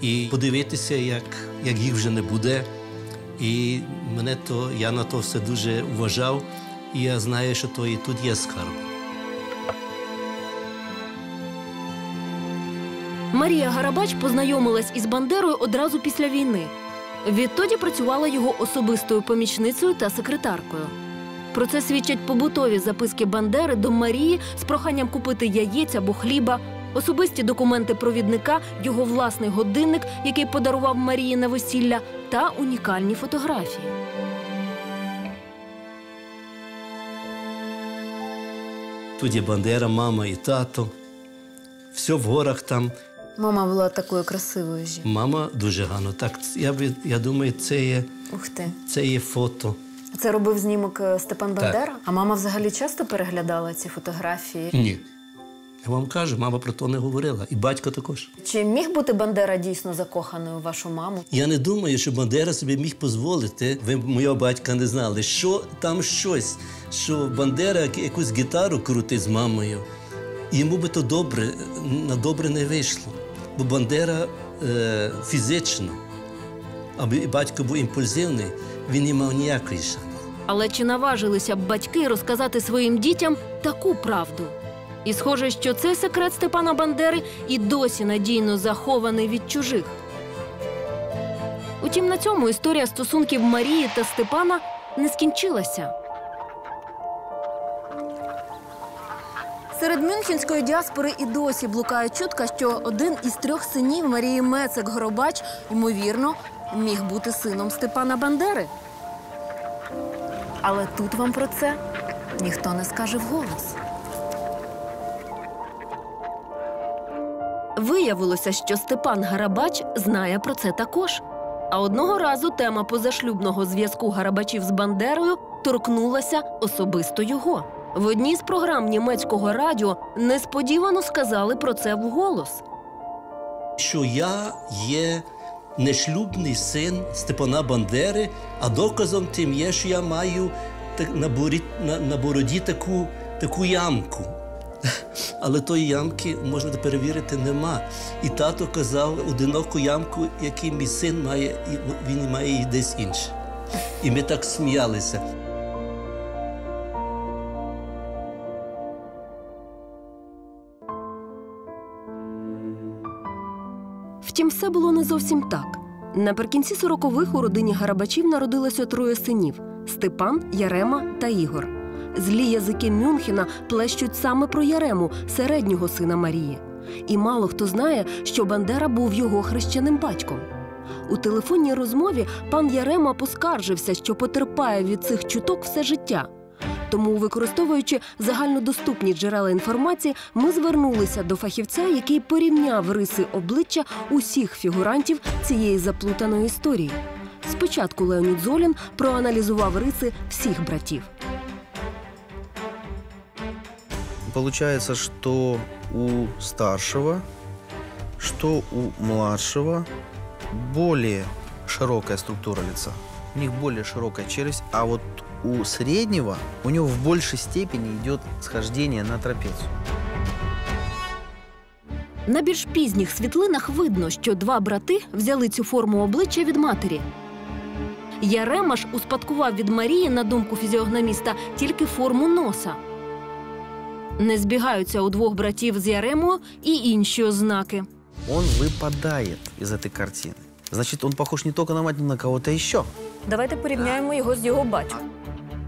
і подивитися, як, як їх вже не буде. І мене то я на то все дуже вважав, і я знаю, що то і тут є скарб. Марія Гарабач познайомилась із Бандерою одразу після війни. Відтоді працювала його особистою помічницею та секретаркою. Про це свідчать побутові записки Бандери до Марії з проханням купити яєць або хліба, особисті документи провідника, його власний годинник, який подарував Марії на весілля, та унікальні фотографії. Є Бандера, мама і тато. Все в горах там. Мама була такою красивою жінкою. Мама дуже гарно. Так, я, я думаю, це є, Ух ти. це є фото. Це робив знімок Степан Степан Так. Бандера? А мама взагалі часто переглядала ці фотографії? Ні. Я вам кажу, мама про то не говорила. І батько також. Чи міг бути Бандера дійсно закоханою у вашу маму? Я не думаю, що Бандера собі міг дозволити. Ви мого батька не знали, що там щось, що Бандера якусь гітару крутить з мамою. Йому би то добре, на добре не вийшло. Бо Бандера е, фізично, аби батько був імпульсивний, він не мав ніякої шанси. Але чи наважилися б батьки розказати своїм дітям таку правду? І схоже, що цей секрет Степана Бандери і досі надійно захований від чужих. Утім, на цьому історія стосунків Марії та Степана не скінчилася. Серед мюнхенської діаспори і досі блукає чутка, що один із трьох синів Марії Мецек Горобач, ймовірно, міг бути сином Степана Бандери. Але тут вам про це ніхто не скаже вголос. Виявилося, що Степан Гарабач знає про це також. А одного разу тема позашлюбного зв'язку Гарабачів з Бандерою торкнулася особисто його. В одній з програм німецького радіо несподівано сказали про це вголос. що я є нешлюбний син Степана Бандери, а доказом тим є, що я маю на, бороді таку, таку ямку. *laughs* Але тої ямки можна перевірити нема. І тато казав одиноку ямку, яку мій син має, і він має її десь інше. І ми так сміялися. Втім, все було не зовсім так. Наприкінці 40-х у родині Гарабачів народилося троє синів: Степан, Ярема та Ігор. Злі язики Мюнхена плещуть саме про Ярему, середнього сина Марії. І мало хто знає, що Бандера був його хрещеним батьком. У телефонній розмові пан Ярема поскаржився, що потерпає від цих чуток все життя. Тому, використовуючи загальнодоступні джерела інформації, ми звернулися до фахівця, який порівняв риси обличчя усіх фігурантів цієї заплутаної історії. Спочатку Леонід Золін проаналізував риси всіх братів. Получается, что у старшего, что у младшего более широкая структура лица. У них более широкая челюсть, а вот у среднего у него в большей степени идет схождение на трапецию. На більш пізніх світлинах видно, що два брати взяли цю форму обличчя від матері. Ярема ж успадкував від Марії, на думку фізіогноміста, тільки форму носа. Не збігаються у двох братів з Яремою і інші ознаки. Он выпадает из этой картины. Значит, он похож не только на мать, но на кого-то еще. Давайте порівняємо його з його батьком.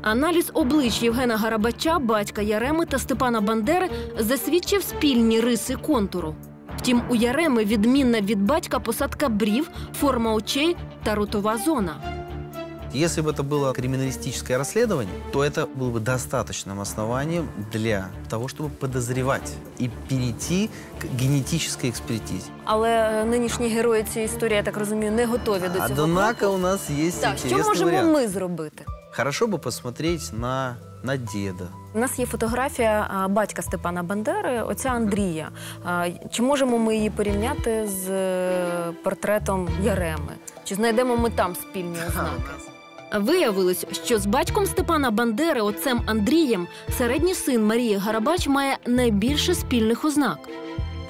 Аналіз облич Євгена Гарабача, батька Яреми та Степана Бандери засвідчив спільні риси контуру. Втім, у Яреми відмінна від батька посадка брів, форма очей та ротова зона. Если бы это было криминалистическое расследование, то это было бы достаточным основанием для того, чтобы подозревать и перейти к генетической экспертизе. Але е, нинішні герої цієї історії, я так розумію, не готові до цього. Однако у нас есть Так, що интересный можемо вариант. ми зробити? Хорошо бы посмотреть на, на деда. У нас є фотографія а, батька Степана Бандери, отця Андрія. А, Чи можемо ми її порівняти з е, портретом Яреми? Чи знайдемо ми там спільні ознаки? Виявилось, що з батьком Степана Бандери, отцем Андрієм, середній син Марії Гарабач має найбільше спільних ознак.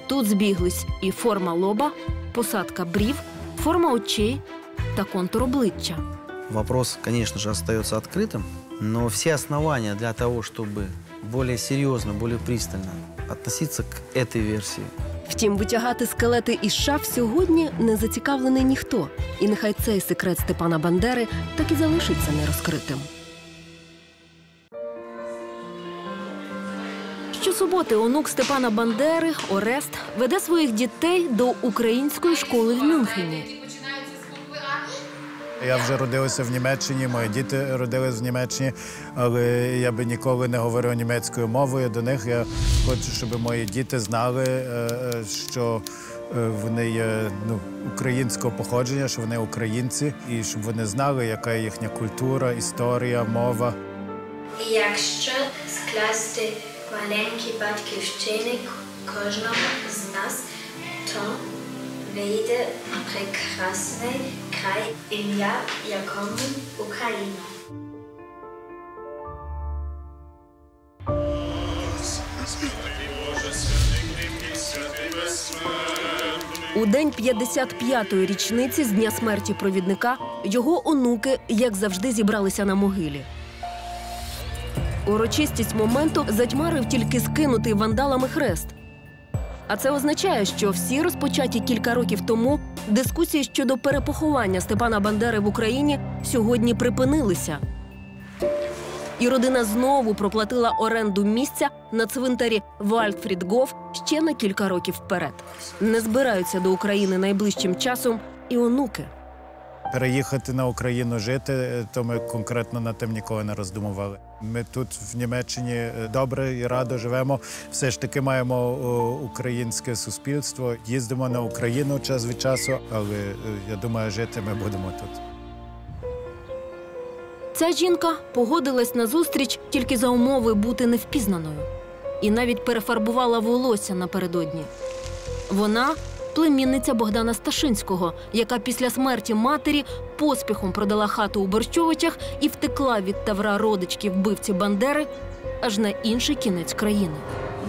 Тут збіглись і форма лоба, посадка брів, форма очей та контур обличчя. Вопрос, конечно же, остается открытым, но все основания для того, чтобы более серьезно, более пристально относиться к этой версии Втім, витягати скелети із шаф сьогодні не зацікавлений ніхто. І нехай цей секрет Степана Бандери так і залишиться нерозкритим. Щосуботи онук Степана Бандери Орест веде своїх дітей до української школи в Мюнхені. Я вже родився в Німеччині, мої діти родились в Німеччині, але я би ніколи не говорив німецькою мовою до них. Я хочу, щоб мої діти знали, е, е, що е, вони є ну, українського походження, що вони українці, і щоб вони знали, яка є їхня культура, історія, мова. Якщо скласти маленькі батьківщини кожного з нас, то вийде прекрасний край, ім'я якому Україна. У день 55-ї річниці з дня смерті провідника його онуки, як завжди, зібралися на могилі. Урочистість моменту затьмарив тільки скинутий вандалами хрест. А це означає, що всі розпочаті кілька років тому дискусії щодо перепоховання Степана Бандери в Україні сьогодні припинилися. І родина знову проплатила оренду місця на цвинтарі Вальдфрідгоф ще на кілька років вперед. Не збираються до України найближчим часом і онуки. Переїхати на Україну жити, то ми конкретно над тим ніколи не роздумували. Ми тут в Німеччині е, добре і радо живемо. Все ж таки маємо українське суспільство. Їздимо на Україну час від часу, але е, я думаю, жити ми будемо тут. Ця жінка погодилась на зустріч тільки за умови бути невпізнаною. І навіть перефарбувала волосся напередодні. Вона племінниця Богдана Сташинського, яка після смерті матері поспіхом продала хату у Борщовичах і втекла від тавра родички вбивці Бандери аж на інший кінець країни.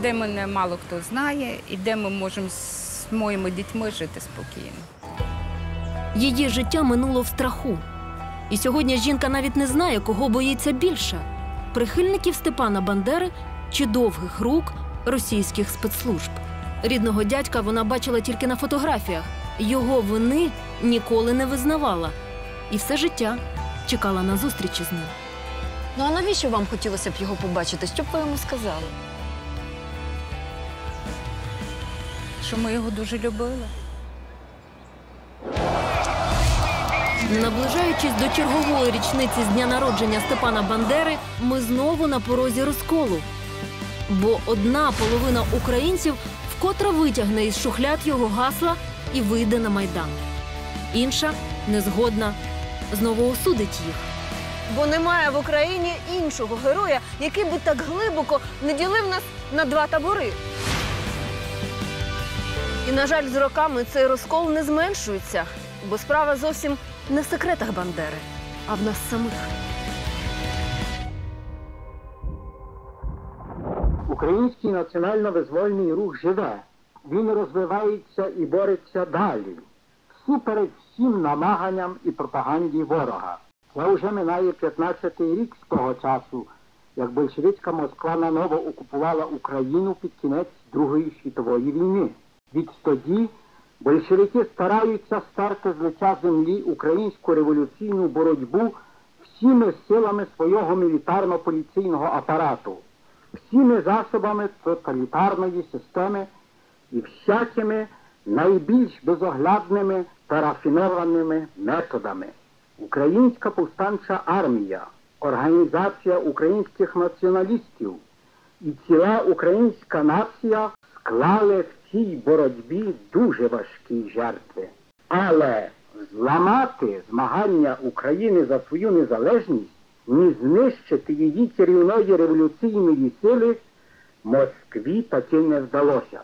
де мене мало хто знає, і де ми можемо з моїми дітьми жити спокійно. Її життя минуло в страху. І сьогодні жінка навіть не знає, кого боїться більше прихильників Степана Бандери чи довгих рук російських спецслужб. Рідного дядька вона бачила тільки на фотографіях. Його вини ніколи не визнавала. І все життя чекала на зустрічі з ним. Ну а навіщо вам хотілося б його побачити? Що б ви йому сказали? Що ми його дуже любили. Наближаючись до чергової річниці з дня народження Степана Бандери, ми знову на порозі розколу. Бо одна половина українців вкотре витягне із шухляд його гасла і вийде на майдан. Інша незгодна знову осудить їх. Бо немає в Україні іншого героя, який би так глибоко не ділив нас на два табори. І, на жаль, з роками цей розкол не зменшується, бо справа зовсім не в секретах Бандери, а в нас самих. Український національно-визвольний рух живе. Він розвивається і бореться далі, всупереч всім намаганням і пропаганді ворога. Це вже минає 15-й рік з того часу, як большевицька Москва наново окупувала Україну під кінець Другої світової війни. Відтоді большевики стараються стерти з лиця землі українську революційну боротьбу всіми силами свого мілітарно-поліційного апарату всіми засобами тоталітарної системи і всякими найбільш безоглядними та рафінованими методами. Українська повстанча армія, Організація українських націоналістів і ціла українська нація склали в цій боротьбі дуже важкі жертви. Але зламати змагання України за свою незалежність ні знищити її керівної революційної сили Москві таки не вдалося.